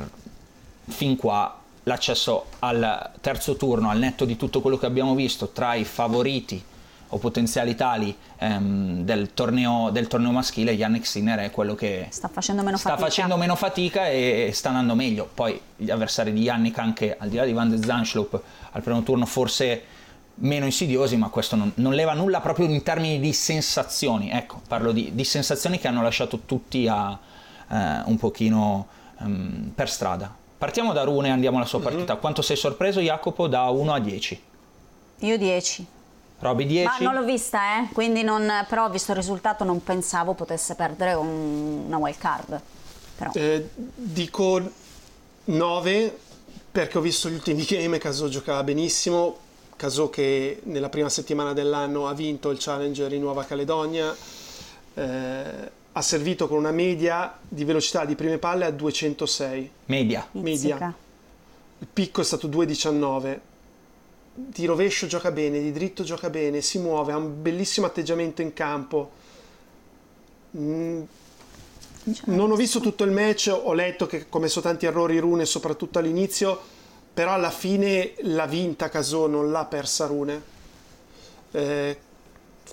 fin qua l'accesso al terzo turno, al netto di tutto quello che abbiamo visto tra i favoriti o potenziali tali ehm, del, torneo, del torneo maschile, Yannick Sinner è quello che Sta facendo meno sta fatica. facendo meno fatica e sta andando meglio. Poi gli avversari di Yannick, anche al di là di Van de Zanschlup, al primo turno forse meno insidiosi, ma questo non, non leva nulla proprio in termini di sensazioni. Ecco, parlo di, di sensazioni che hanno lasciato tutti a, eh, un pochino ehm, per strada. Partiamo da Rune e andiamo alla sua partita. Quanto sei sorpreso, Jacopo, da 1 a 10? Io 10. Roby 10? Ma non l'ho vista, eh? Quindi non, però visto il risultato non pensavo potesse perdere un, una wild card. Però. Eh, dico 9 perché ho visto gli ultimi game e Caso giocava benissimo. Caso che nella prima settimana dell'anno ha vinto il Challenger in Nuova Caledonia. Eh, ha servito con una media di velocità di prime palle a 206. Media. Media. Il picco è stato 2,19. Di rovescio gioca bene, di dritto gioca bene, si muove, ha un bellissimo atteggiamento in campo. Mm, non ho visto tutto il match, ho letto che ha commesso tanti errori Rune, soprattutto all'inizio, però alla fine l'ha vinta Casò, non l'ha persa Rune. Eh,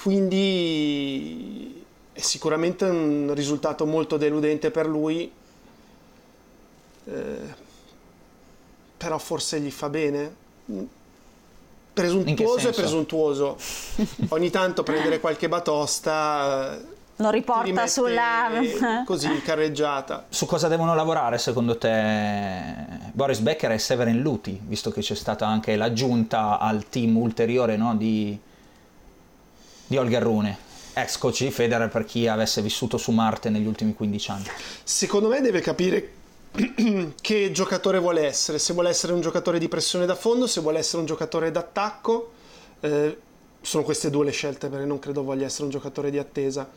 quindi è sicuramente un risultato molto deludente per lui, eh, però forse gli fa bene. Presuntuoso senso? presuntuoso. Ogni tanto prendere qualche batosta Lo riporta sulla... così in carreggiata. Su cosa devono lavorare secondo te Boris Becker e Severin Luti, visto che c'è stata anche l'aggiunta al team ulteriore no, di, di Holger Rune, ex coach di Federer per chi avesse vissuto su Marte negli ultimi 15 anni? Secondo me deve capire che giocatore vuole essere, se vuole essere un giocatore di pressione da fondo, se vuole essere un giocatore d'attacco. Eh, sono queste due le scelte perché non credo voglia essere un giocatore di attesa.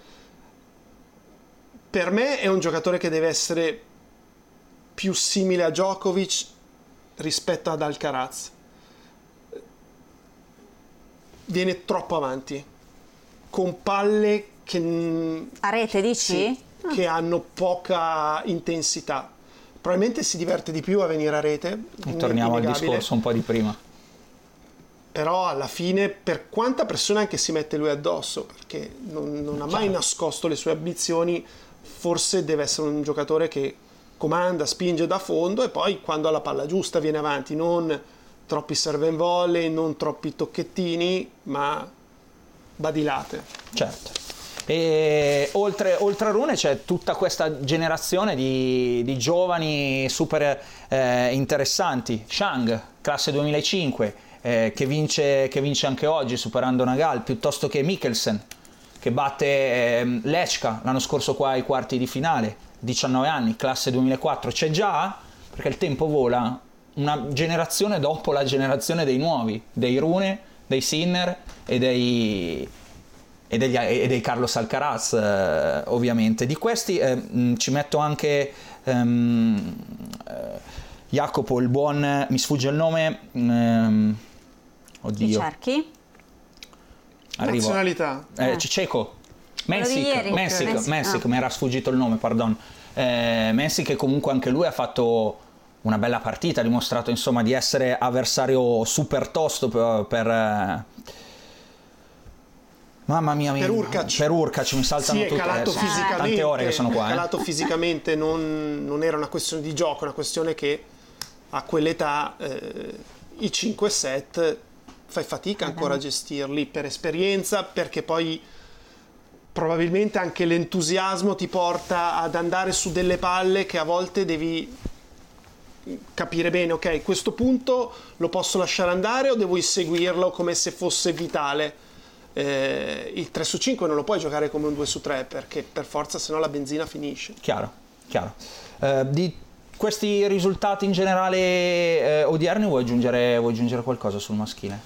Per me è un giocatore che deve essere più simile a Djokovic rispetto ad Alcaraz. Viene troppo avanti, con palle che A rete dici? sì, che hanno poca intensità. Probabilmente si diverte di più a venire a rete. E torniamo al discorso un po' di prima. Però alla fine, per quanta pressione anche si mette lui addosso, perché non, non ha mai nascosto le sue ambizioni, forse deve essere un giocatore che comanda, spinge da fondo e poi quando ha la palla giusta viene avanti, non troppi serve and volley, non troppi tocchettini, ma badilate. Certo. E oltre, oltre a Rune c'è tutta questa generazione di, di giovani super eh, interessanti. Shang, classe 2005, eh, che, vince, che vince anche oggi superando Nagal, piuttosto che Mikkelsen, che batte ehm, Lechka l'anno scorso qua ai quarti di finale, 19 anni, classe 2004. C'è già, perché il tempo vola, una generazione dopo la generazione dei nuovi, dei Rune, dei Sinner e dei, e, degli- e dei Carlos Alcaraz eh, ovviamente. Di questi eh, mh, ci metto anche ehm, eh, Jacopo, il buon, mi sfugge il nome, ehm, oddio, cerchi? arrivo. Nazionalità. Eh, Ceco, Quello di Messic, ieri. Messic, Ok. Messic, Ah. mi era sfuggito il nome, pardon. Eh, Messic che comunque anche lui ha fatto una bella partita, ha dimostrato insomma di essere avversario super tosto per... per, eh, Mamma mia, mi- Per Urkac. per Urkac mi saltano Sì, tutte calato eh, tante ore che sono qua. È eh. calato fisicamente, non, non era una questione di gioco, è una questione che a quell'età eh, i 5 set fai fatica ancora a gestirli per esperienza, perché poi probabilmente anche l'entusiasmo ti porta ad andare su delle palle che a volte devi capire bene, ok, questo punto lo posso lasciare andare o devo inseguirlo come se fosse vitale. Eh, il 3 su 5 non lo puoi giocare come un 2 su 3 perché per forza se no la benzina finisce. Chiaro, chiaro. Eh, di questi risultati in generale eh, odierni vuoi aggiungere, vuoi aggiungere qualcosa sul maschile?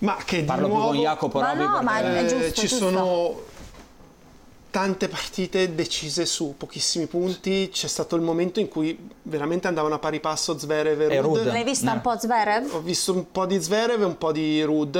Ma che di Parlo più nuovo con Jacopo Ma Roby no, ma è eh, giusto, ci giusto. sono tante partite decise su pochissimi punti. C'è stato il momento in cui veramente andavano a pari passo Zverev e. Rudd. L'hai vista No. un po' Zverev? Ho visto un po' di Zverev e un po' di Rudd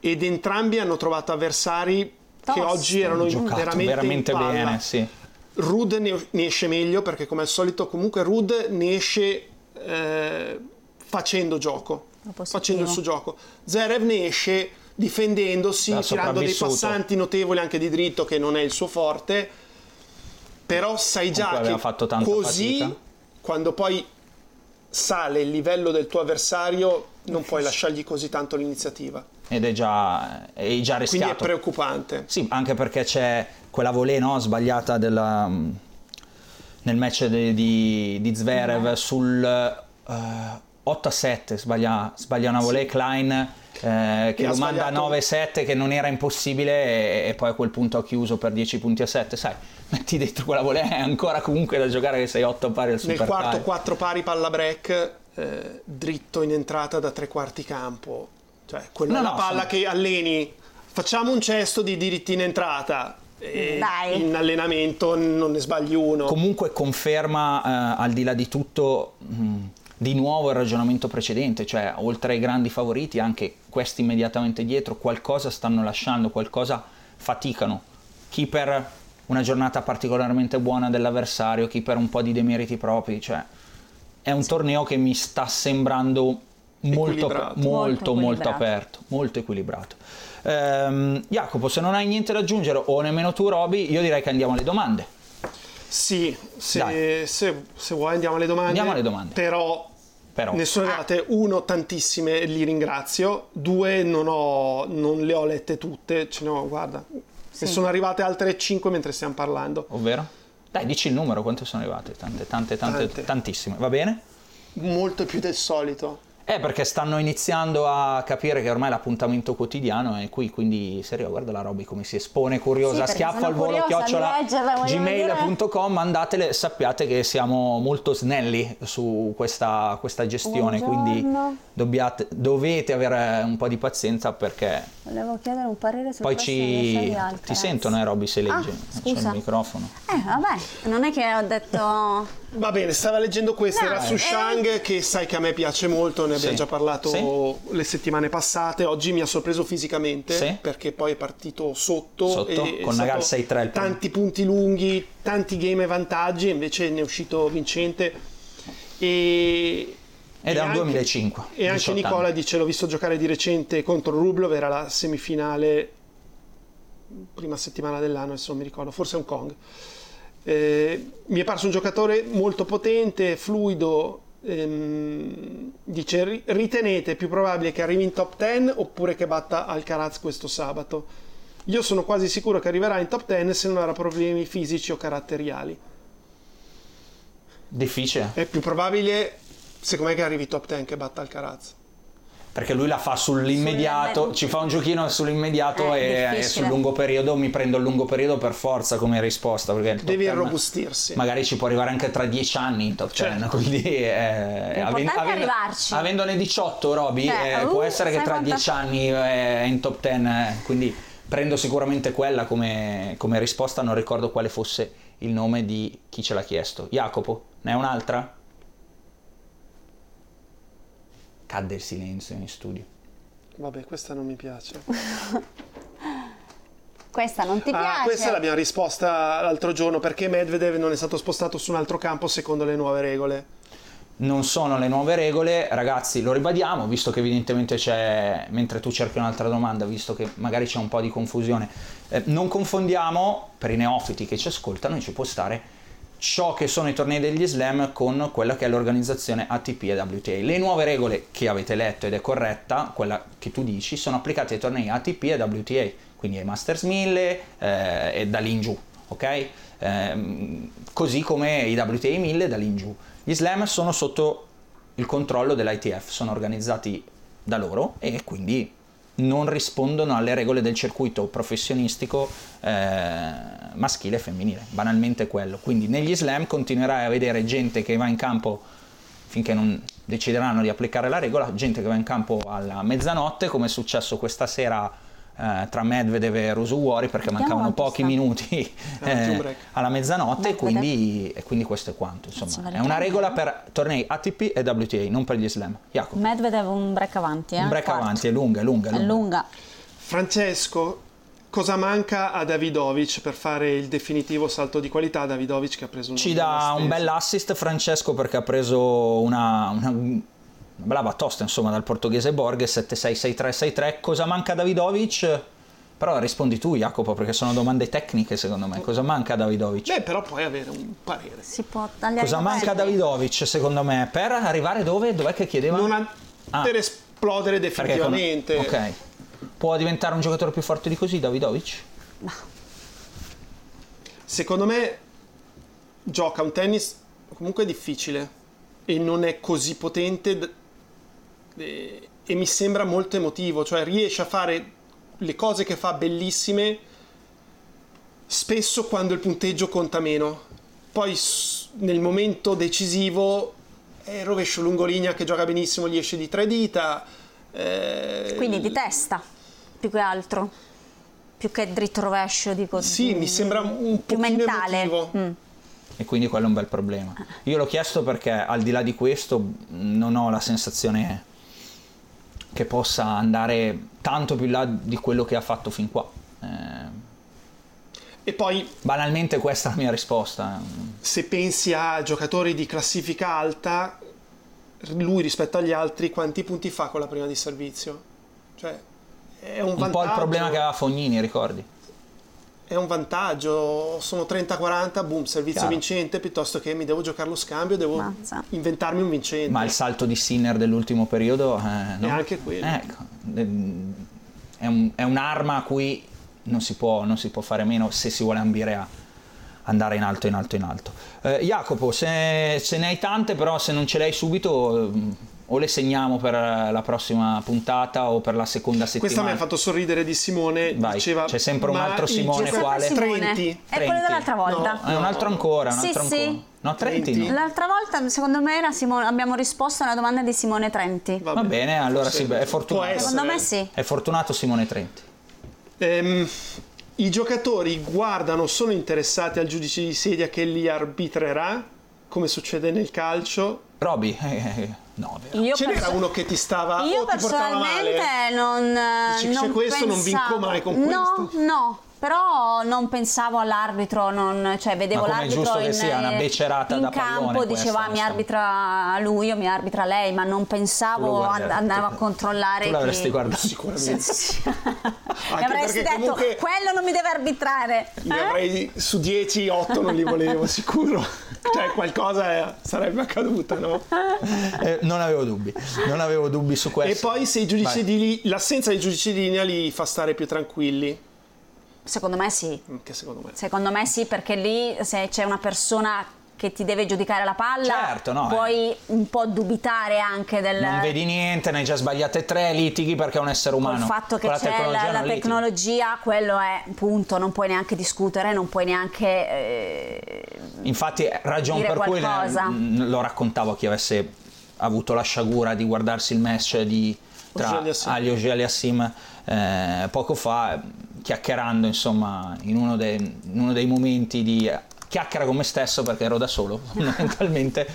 ed entrambi hanno trovato avversari che Tosti. oggi erano veramente, veramente in palla. bene, sì. Rudd ne, ne esce meglio perché come al solito comunque Rudd ne esce eh, facendo gioco, facendo il suo gioco. Zverev ne esce difendendosi, Da tirando dei passanti notevoli anche di dritto che non è il suo forte, però sai già che fatto tanta così fatica. quando poi sale il livello del tuo avversario non puoi lasciargli così tanto l'iniziativa. Ed è già, è già Quindi è rischiato. preoccupante. Sì, anche perché c'è quella volée no, sbagliata della, nel match de- di, di Zverev sul... eh, 8 a 7, sbaglia, sbaglia una volée Klein eh, che lo manda a sbagliato- 9 a 7 che non era impossibile e, e poi a quel punto ha chiuso per 10 punti a 7, sai, metti dentro quella volée è ancora comunque da giocare che sei 8 pari al Nel super quarto tie. 4 pari palla break, eh, dritto in entrata da tre quarti campo. Cioè, quella No, è la no, palla sono- che alleni. Facciamo un cesto di diritti in entrata. E Dai. in allenamento non ne sbagli uno. comunque conferma eh, al di là di tutto mh, di nuovo il ragionamento precedente, cioè oltre ai grandi favoriti anche questi immediatamente dietro qualcosa stanno lasciando, qualcosa faticano. Chi per una giornata particolarmente buona dell'avversario, chi per un po' di demeriti propri, cioè è un torneo che mi sta sembrando molto, molto, Molto molto aperto, molto equilibrato. Ehm, Jacopo, se non hai niente da aggiungere o nemmeno tu Roby, io direi che andiamo alle domande. Sì, se, se- se vuoi andiamo alle domande. Andiamo alle domande. Però, Però ne sono arrivate uno, tantissime, li ringrazio. Due, non, ho- non le ho lette tutte. Ce ne ho, guarda. Ne sono arrivate altre cinque mentre stiamo parlando. Ovvero? Dai, dici il numero, quante sono arrivate? Tante, tante, tante, Tante. tantissime. Va bene? Molto più del solito. Eh, perché stanno iniziando a capire che ormai l'appuntamento quotidiano è qui, quindi serio, guarda la Roby come si espone curiosa, Sì, sono al volo, chiocciola, gmail.com, mandatele, sappiate che siamo molto snelli su questa, questa gestione, quindi Buongiorno. dobbiate- dovete avere un po' di pazienza perché Volevo chiedere un parere sul poi ci... Alcaraz. ti sentono eh Roby se leggi, Ah, c'è il microfono. Eh, vabbè, non è che ho detto... Va bene, stava leggendo questa, No, era su eh. Shang, che sai che a me piace molto, ne abbiamo Sì. già parlato Sì. le settimane passate. Oggi mi ha sorpreso fisicamente Sì. perché poi è partito sotto, Sotto, e con Nagal 6-3 il tanti punti lunghi, tanti game e vantaggi, e invece ne è uscito vincente. E Ed è un anche- 2005. E anche 18 Nicola anni. dice: L'ho visto giocare di recente contro Rublov, era la semifinale, prima settimana dell'anno, adesso non mi ricordo, forse Hong Kong. Eh, mi è parso un giocatore molto potente, fluido. ehm, dice: "Ri- Ritenete più probabile che arrivi in top 10 oppure che batta Alcaraz questo sabato? Io sono quasi sicuro che arriverà in top 10 se non avrà problemi fisici o caratteriali. Difficile. È più probabile, secondo me, che arrivi top 10 che batta Alcaraz. Perché lui la fa sull'immediato, ci fa un giochino sull'immediato Eh, e, e sul lungo periodo mi prendo il lungo periodo per forza come risposta. Il Devi 10 irrobustirsi. Magari ci può arrivare anche tra dieci anni in top 10, Certo. quindi eh, è arrivarci. avendone 18 Roby, Eh, eh, uh, può essere che tra quanta- 10 anni è in top 10, eh, quindi prendo sicuramente quella come, come risposta, non ricordo quale fosse il nome di chi ce l'ha chiesto. Jacopo, ne è un'altra? Cadde il silenzio in studio. Vabbè, questa non mi piace. Questa non ti Ah, piace? questa l'abbiamo risposta l'altro giorno perché Medvedev non è stato spostato su un altro campo secondo le nuove regole. non sono le nuove regole, ragazzi, lo ribadiamo, visto che evidentemente c'è, mentre tu cerchi un'altra domanda, visto che magari c'è un po' di confusione, eh, non confondiamo, per i neofiti che ci ascoltano, e ci può stare, ciò che sono i tornei degli slam con quella che è l'organizzazione ATP e WTA. Le nuove regole che avete letto ed è corretta, quella che tu dici, sono applicate ai tornei ATP e WTA, quindi ai Masters 1000 eh, e da lì in giù, ok? Ehm, così come i WTA 1000 da lì in giù. Gli slam sono sotto il controllo dell'ITF, sono organizzati da loro e quindi non rispondono alle regole del circuito professionistico eh, maschile e femminile, banalmente quello. Quindi negli slam continuerai a vedere gente che va in campo finché non decideranno di applicare la regola, gente che va in campo alla mezzanotte, come è successo questa sera eh, tra Medvedev e Rosuwari, perché mancavano pochi minuti eh, alla mezzanotte e quindi, e quindi questo è quanto. Insomma, è una regola per tornei ATP e WTA, non per gli slam. Jacopo, Medvedev un break avanti, eh? un break quarto. avanti, è lunga, è lunga. È lunga. Francesco, cosa manca a Davidovic per fare il definitivo salto di qualità? Davidovic che ha preso una Ci dà un bel assist Francesco perché ha preso una, una, una bella batosta insomma dal portoghese Borges 7-6, 6-3, 6-3. Cosa manca a Davidovic? Però rispondi tu Jacopo perché sono domande tecniche secondo me. Cosa manca a Davidovic? Beh, però puoi avere un parere. Si può tagliare Cosa manca a. Davidovic secondo me? Per arrivare dove? Dov'è che chiedeva? Non a- Ah. per esplodere Perché con- definitivamente. Ok. Può diventare un giocatore più forte di così Davidovic? Secondo me gioca un tennis comunque difficile e non è così potente e, e mi sembra molto emotivo, cioè riesce a fare le cose che fa bellissime spesso quando il punteggio conta meno. Poi nel momento decisivo è rovescio lungolinea che gioca benissimo, gli esce di tre dita. eh, Quindi di testa, più che altro. Più che dritto rovescio, dico. Sì, mi sembra un più pochino mentale. emotivo. Mm. E quindi quello è un bel problema. Io l'ho chiesto perché al di là di questo non ho la sensazione che possa andare tanto più in là di quello che ha fatto fin qua. Eh, E poi banalmente questa è la mia risposta. se pensi a giocatori di classifica alta, lui rispetto agli altri, quanti punti fa con la prima di servizio? Cioè, è un, Un vantaggio. po' il problema che aveva Fognini, ricordi? È un vantaggio, sono 30-40, boom, servizio Chiaro. vincente, piuttosto che mi devo giocare lo scambio, devo Mazza. inventarmi un vincente. Ma il salto di Sinner dell'ultimo periodo... eh, no? anche quello. Ecco, è, un- è un'arma a cui non si, può, non si può fare meno se si vuole ambire a andare in alto, in alto, in alto. Eh, Jacopo, se, se ne hai tante, però se non ce le hai subito... eh, O le segniamo per la prossima puntata o per la seconda settimana. Questa mi ha fatto sorridere di Simone, Vai, diceva... c'è sempre un "Ma altro Simone, quale? Simone. Trenti. È quello dell'altra volta. No. Eh, un altro ancora, un Sì, altro sì. ancora. No, Trenti, Trenti. no. L'altra volta, secondo me, era Simone- abbiamo risposto alla domanda di Simone Trenti. Va bene, allora sì, è fortunato. Secondo me sì. È fortunato Simone Trenti. Ehm, I giocatori guardano, sono interessati al giudice di sedia che li arbitrerà, come succede nel calcio. Roby, eh, eh, no. Io, Ce n'era perso- uno che ti stava io o ti portava personalmente male. non, Dici, non "C'è questo, non vinco mai con No, questo." no, però non pensavo all'arbitro, non- cioè vedevo l'arbitro giusto che in, sia, una eh, becerata in da campo, questa, diceva mi onestamente. arbitra lui o mi arbitra lei, ma non pensavo guardi- and- andavo a controllare Tu l'avresti chi- guardato Sicuramente. Sì, sì. mi avresti detto comunque- quello non mi deve arbitrare. Ne Eh? avrei su 10, 8 non li volevo, sicuro. Cioè, qualcosa sarebbe accaduta, no? Eh, non avevo dubbi, non avevo dubbi su E questo. poi se i giudici Vai. di li- l'assenza dei giudici di linea li fa stare più tranquilli, Secondo me sì. che secondo me. Secondo me sì, perché lì se c'è una persona che ti deve giudicare la palla, Certo, no, puoi un po' dubitare anche del Non vedi niente, ne hai già sbagliate tre, litighi perché è un essere umano. fatto che Con c'è la, tecnologia la litighi. tecnologia, quello è punto, non puoi neanche discutere, non puoi neanche eh, Infatti, ragion dire per cui qualcosa. ne- lo raccontavo a chi avesse avuto la sciagura di guardarsi il match di tra. Ali Auger-Aliassime, eh, poco fa, chiacchierando insomma in uno, dei, in uno dei momenti di chiacchiera con me stesso perché ero da solo fondamentalmente,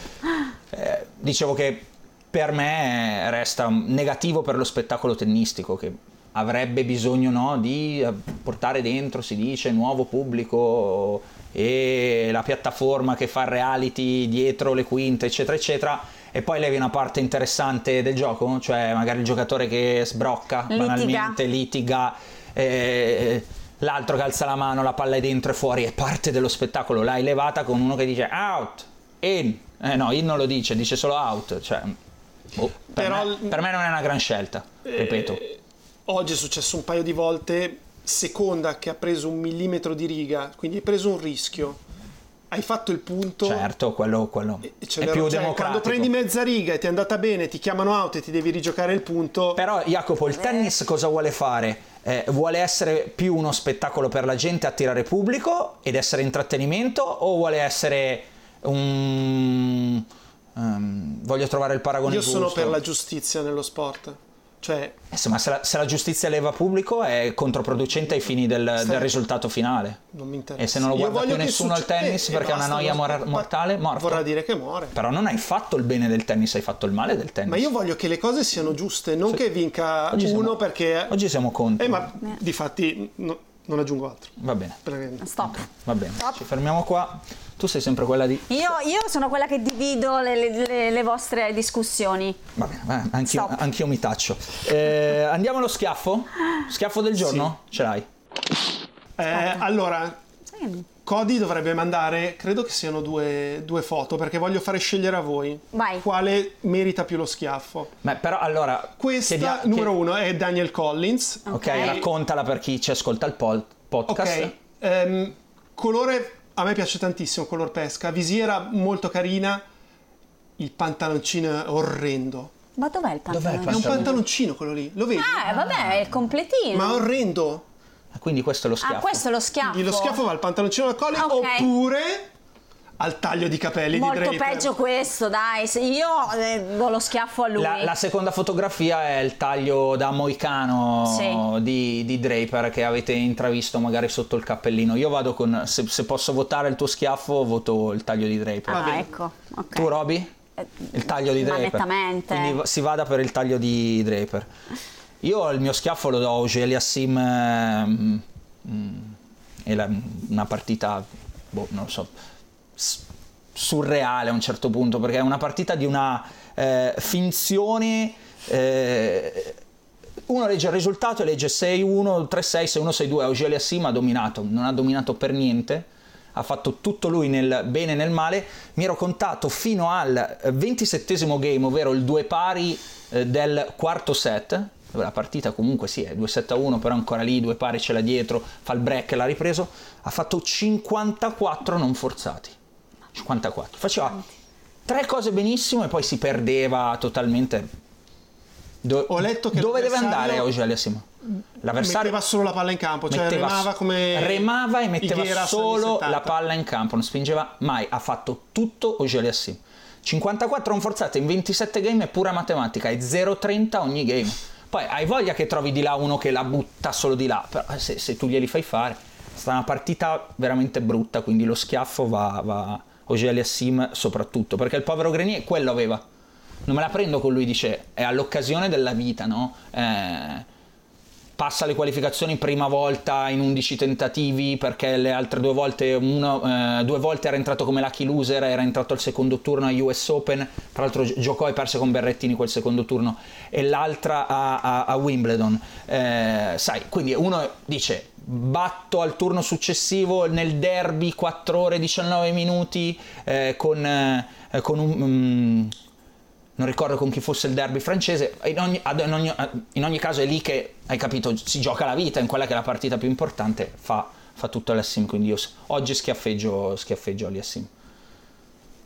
eh, dicevo che per me resta negativo per lo spettacolo tennistico che avrebbe bisogno no, di eh, portare dentro, si dice, nuovo pubblico e la piattaforma che fa reality dietro le quinte, eccetera, eccetera. E poi levi una parte interessante del gioco, cioè magari il giocatore che sbrocca Litiga. banalmente, litiga, eh, l'altro che alza la mano, la palla è dentro e fuori, è parte dello spettacolo. L'hai levata con uno che dice out, in. Eh no, in non lo dice, dice solo out. Cioè, boh, per, Però- me, per me non è una gran scelta, ripeto. Eh, oggi è successo un paio di volte, seconda che ha preso un millimetro di riga, quindi hai preso un rischio, hai fatto il punto. Certo, quello, quello è più cioè, democratico. Quando prendi mezza riga e ti è andata bene, ti chiamano out e ti devi rigiocare il punto. Però Jacopo, il tennis cosa vuole fare? Eh, vuole essere più uno spettacolo per la gente, attirare pubblico ed essere intrattenimento o vuole essere un... ehm, voglio trovare il paragone Io giusto. sono per la giustizia nello sport. Cioè, Eh sì, ma se la, se la giustizia leva pubblico è controproducente ai fini del, del risultato finale. non mi interessa. E se non lo guarda più nessuno al succe- tennis eh, perché è una basta, noia mor- mortale, morto. Vorrà dire che muore. Però non hai fatto il bene del tennis, hai fatto il male del tennis. Ma io voglio che le cose siano giuste, non che vinca Oggi uno siamo- perché... Oggi siamo contro. Eh, ma di fatti no- non aggiungo altro. Va bene, Stop. va bene. Ci fermiamo qua. Tu sei sempre quella di... Io, io sono quella che divido le, le- le- le vostre discussioni. Va bene, va, anch'io, Stop. anch'io mi taccio. Eh, andiamo allo schiaffo? Schiaffo del giorno? Ce l'hai? Eh, allora, Cody dovrebbe mandare, credo che siano due, due foto, perché voglio fare scegliere a voi Vai. quale merita più lo schiaffo. Beh, però allora... Questa, chiedi a- numero chiedi- uno, è Daniel Collins. Ok, raccontala per chi ci ascolta il pod- podcast. Ok, ehm, colore, a me piace tantissimo, color pesca, visiera molto carina, il pantaloncino è orrendo, Ma dov'è il Dov'è il pantalone? È un pantaloncino quello lì, lo vedi? Ah, vabbè, è il completino. Ma orrendo. Quindi questo è lo schiaffo. ah, questo è lo schiaffo. Lo schiaffo va al pantaloncino al collo Ah, ok. oppure al taglio di capelli Molto di Draper. peggio questo, dai. se Io eh, do lo schiaffo a lui. La, la seconda fotografia è il taglio da moicano Sì. di, di Draper che avete intravisto magari sotto il cappellino. Io vado con, se, se posso votare il tuo schiaffo, voto il taglio di Draper. ah, ecco. ok. Tu Roby? Il taglio di ma Draper. nettamente. Quindi si vada per il taglio di Draper. Io il mio schiaffo lo do a Augelia Sim ehm, mm, è la- una partita, boh, non lo so, surreale a un certo punto, perché è una partita di una eh, finzione... eh, uno legge il risultato e legge 6-1, 3-6, 6-1, 6-2, Augelia Sim ha dominato, non ha dominato per niente, ha fatto tutto lui nel bene e nel male, mi ero contato fino al 27 game, ovvero il due pari eh, del quarto set, la partita comunque sì è 2-7-1, però ancora lì, due pari ce l'ha dietro, fa il break l'ha ripreso, ha fatto 54 non forzati, 54, faceva tre cose benissimo e poi si perdeva totalmente. Do- Ho letto che dove deve andare Augelia Sim? L'avversario Metteva solo la palla in campo, cioè metteva- remava come remava e metteva solo 70. la palla in campo, non spingeva mai, ha fatto tutto Augelia Sim. 54 non forzate in 27 game è pura matematica, è 0,30 ogni game. Poi hai voglia che trovi di là uno che la butta solo di là, però eh, se, se tu glieli fai fare, è stata una partita veramente brutta, quindi lo schiaffo va, va Augelia Sim soprattutto, perché il povero Grenier quello aveva. Non me la prendo con lui, dice, è all'occasione della vita, no? Eh, passa le qualificazioni prima volta in 11 tentativi perché le altre due volte, uno, eh, due volte era entrato come lucky loser, era entrato al secondo turno a US Open, tra l'altro gi- giocò e perse con Berrettini quel secondo turno e l'altra a, a- a Wimbledon. Eh, sai, quindi uno dice batto al turno successivo nel derby 4 ore e 19 minuti eh, con, eh, con un... mm, non ricordo con chi fosse il derby francese, in ogni, in ogni- in ogni caso è lì che, hai capito, si gioca la vita, in quella che è la partita più importante, fa, fa tutto l'Assim, quindi io oggi schiaffeggio, schiaffeggio l'Assim.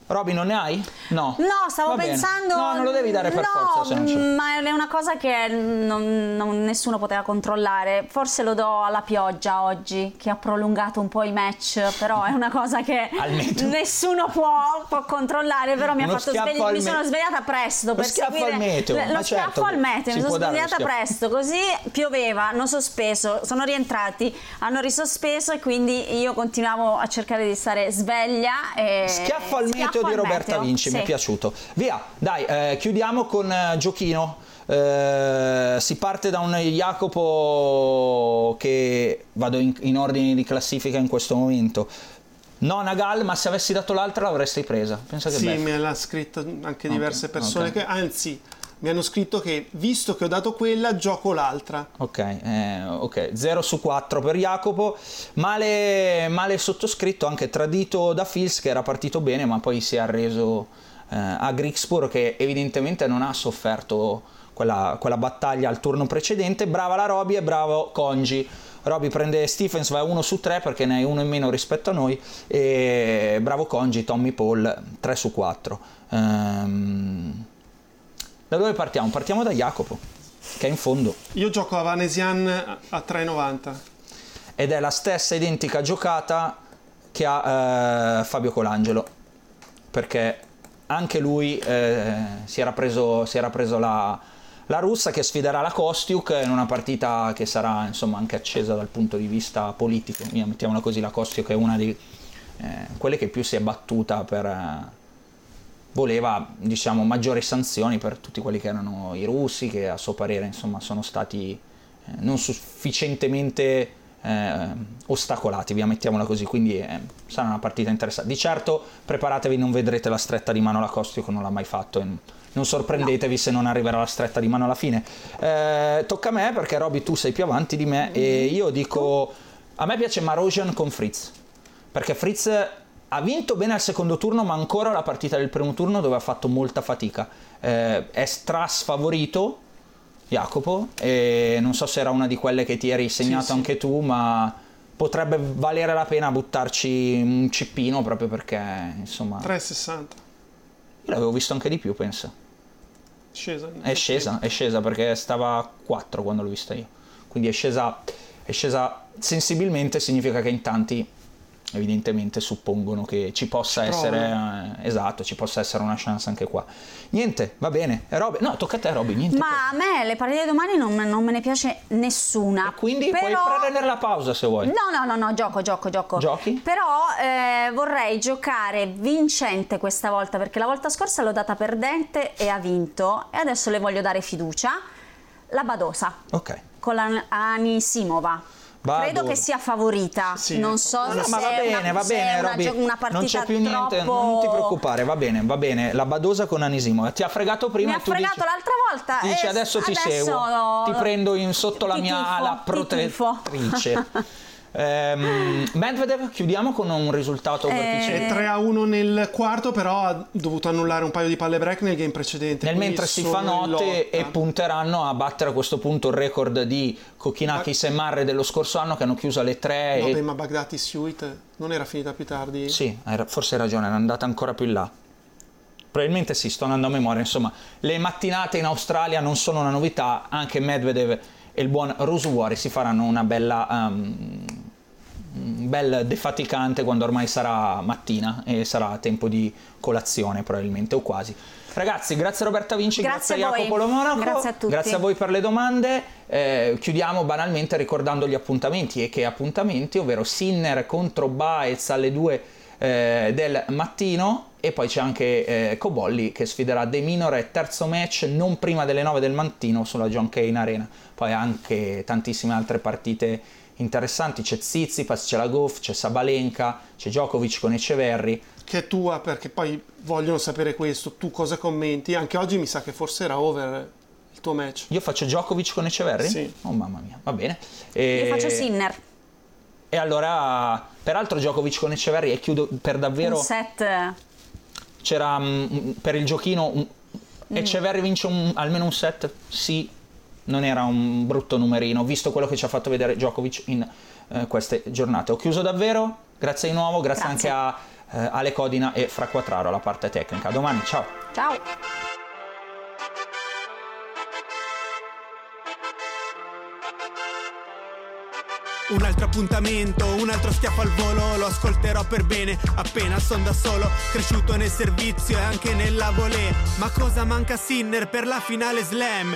Roby, non ne hai? No. No, stavo pensando. No, non lo devi dare per no, forza. Se non c'è. ma è una cosa che non- non- nessuno poteva controllare. Forse lo do alla pioggia oggi, che ha prolungato un po' i match. Però è una cosa che nessuno può, può controllare. Però mi, ha fatto schiaffo svegli- al mi sono svegliata presto per schiaffo seguire al meteo, Lo ma schiaffo certo al meteo, mi sono lo svegliata presto. Così pioveva, hanno sospeso, sono rientrati, hanno risospeso e quindi io continuavo a cercare di stare sveglia. E... Schiaffo al meteo Schiaffo di Roberta Vinci, mi è sì. piaciuto. Via, dai, eh, chiudiamo con eh, giochino. Eh, si parte da un Jacopo che vado in, in ordine di classifica in questo momento. Non a Gal, ma se avessi dato l'altra l'avresti presa. Pensa che Sì, bello. me l'ha scritto anche diverse persone ok. che anzi mi hanno scritto che visto che ho dato quella gioco l'altra. Ok, eh, ok, 0 su 4 per Jacopo, male, male sottoscritto, anche tradito da Fils che era partito bene ma poi si è arreso eh, a Grixpur che evidentemente non ha sofferto quella, quella battaglia al turno precedente, brava la Roby e bravo Congi. Roby prende Stephens, va 1 su 3 perché ne hai uno in meno rispetto a noi e bravo Congi, Tommy Paul 3 su 4. Ehm, da dove partiamo? Partiamo da Jacopo, che è in fondo. Io gioco a Vanesian a 3,90. ed è la stessa identica giocata che ha eh, Fabio Colangelo perché anche lui eh, si era preso, si era preso la, la russa che sfiderà la Kostiuk in una partita che sarà insomma anche accesa dal punto di vista politico mettiamola così la Kostiuk è una di eh, quelle che più si è battuta per eh, voleva diciamo maggiori sanzioni per tutti quelli che erano i russi che a suo parere insomma sono stati eh, non sufficientemente eh, ostacolati, via mettiamola così, quindi eh, sarà una partita interessante. Di certo preparatevi, non vedrete la stretta di mano alla Costio che non l'ha mai fatto non sorprendetevi se non arriverà la stretta di mano alla fine. Eh, tocca a me perché Roby tu sei più avanti di me e io dico a me piace Marosian con Fritz perché Fritz ha vinto bene al secondo turno ma ancora la partita del primo turno dove ha fatto molta fatica Eh, è strasfavorito Jacopo e non so se era una di quelle che ti eri segnato Sì, sì. anche tu ma potrebbe valere la pena buttarci un cippino proprio perché insomma 3,60. io l'avevo visto anche di più pensa Scesa. È scesa, è scesa perché stava a 4 quando l'ho vista io. Quindi è scesa, è scesa sensibilmente, significa che in tanti evidentemente suppongono che ci possa Ci essere eh, esatto, ci possa essere una chance anche qua. Niente, va bene. Roby, no, tocca a te Roby, niente. Ma a me le partite di domani non, me- non me ne piace nessuna. Quindi puoi Però- prendere la pausa se vuoi. No, no, no, no, gioco, gioco, gioco. Giochi? Però eh, vorrei giocare vincente questa volta, perché la volta scorsa l'ho data perdente e ha vinto, e adesso le voglio dare fiducia. La Badosa, Ok. con la Badosa. Credo che sia favorita, Sì. non so No, no, se ma va bene, una, va bene, una, Roby. gio- una partita non c'è più niente, troppo... non ti preoccupare, va bene, va bene. La Badosa con Anisimo. Ti ha fregato prima Mi ha fregato dici, l'altra volta. Dici adesso ti adesso seguo, ti prendo in sotto la mia ala protettrice. Ehm, Medvedev, chiudiamo con un risultato Eh, vertiginoso. È 3 a 1 nel quarto, però ha dovuto annullare un paio di palle break nel game precedente. Nel mentre si fa notte e punteranno a battere a questo punto il record di Kokinakis e Marre dello scorso anno che hanno chiuso alle 3 Vabbè, e... ma Baghdati Suite non era finita più tardi? Sì, forse hai ragione, era andata ancora più in là. Probabilmente sì, sto andando a memoria. Insomma, le mattinate in Australia non sono una novità, anche Medvedev e il buon Rusuori si faranno una bella... um, un bel defaticante quando ormai sarà mattina e sarà tempo di colazione probabilmente o quasi. Ragazzi, grazie Roberta Vinci, Grazie grazie, a. Jacopo Lomonaco, Grazie a tutti. grazie a voi per le domande. Eh, chiudiamo banalmente ricordando gli appuntamenti e che appuntamenti, ovvero Sinner contro Baez alle 2 eh, del mattino e poi c'è anche eh, Cobolli che sfiderà De Minore, terzo match non prima delle 9 del mattino sulla John Kane Arena. Poi anche tantissime altre partite interessanti, c'è Tsitsipas, c'è la Goff, c'è Sabalenka, c'è Djokovic con Eceverri. Che è tua, perché poi vogliono sapere questo. Tu cosa commenti? Anche oggi mi sa che forse era over il tuo match. Io faccio Djokovic con Eceverri? Sì. Oh mamma mia, va bene. E... Io faccio Sinner, E allora, peraltro Djokovic con Eceverri e chiudo per davvero... un set... C'era mm, per il giochino un- Mm. Eceverri vince un- almeno un set? Sì, non era un brutto numerino, visto quello che ci ha fatto vedere Djokovic in eh, queste giornate. Ho chiuso davvero, grazie di nuovo, grazie, Grazie. anche a eh, Ale Codina e Fra Quattraro, la parte tecnica. A domani, ciao! Ciao! Un altro appuntamento, un altro schiaffo al volo, lo ascolterò per bene, appena son da solo, cresciuto nel servizio e anche nella volée. Ma cosa manca a Sinner per la finale slam?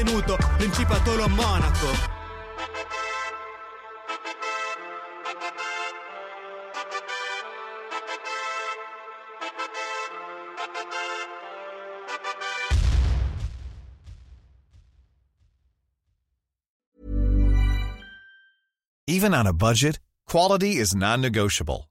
Principatolo Monaco. Even on a budget, quality is non-negotiable.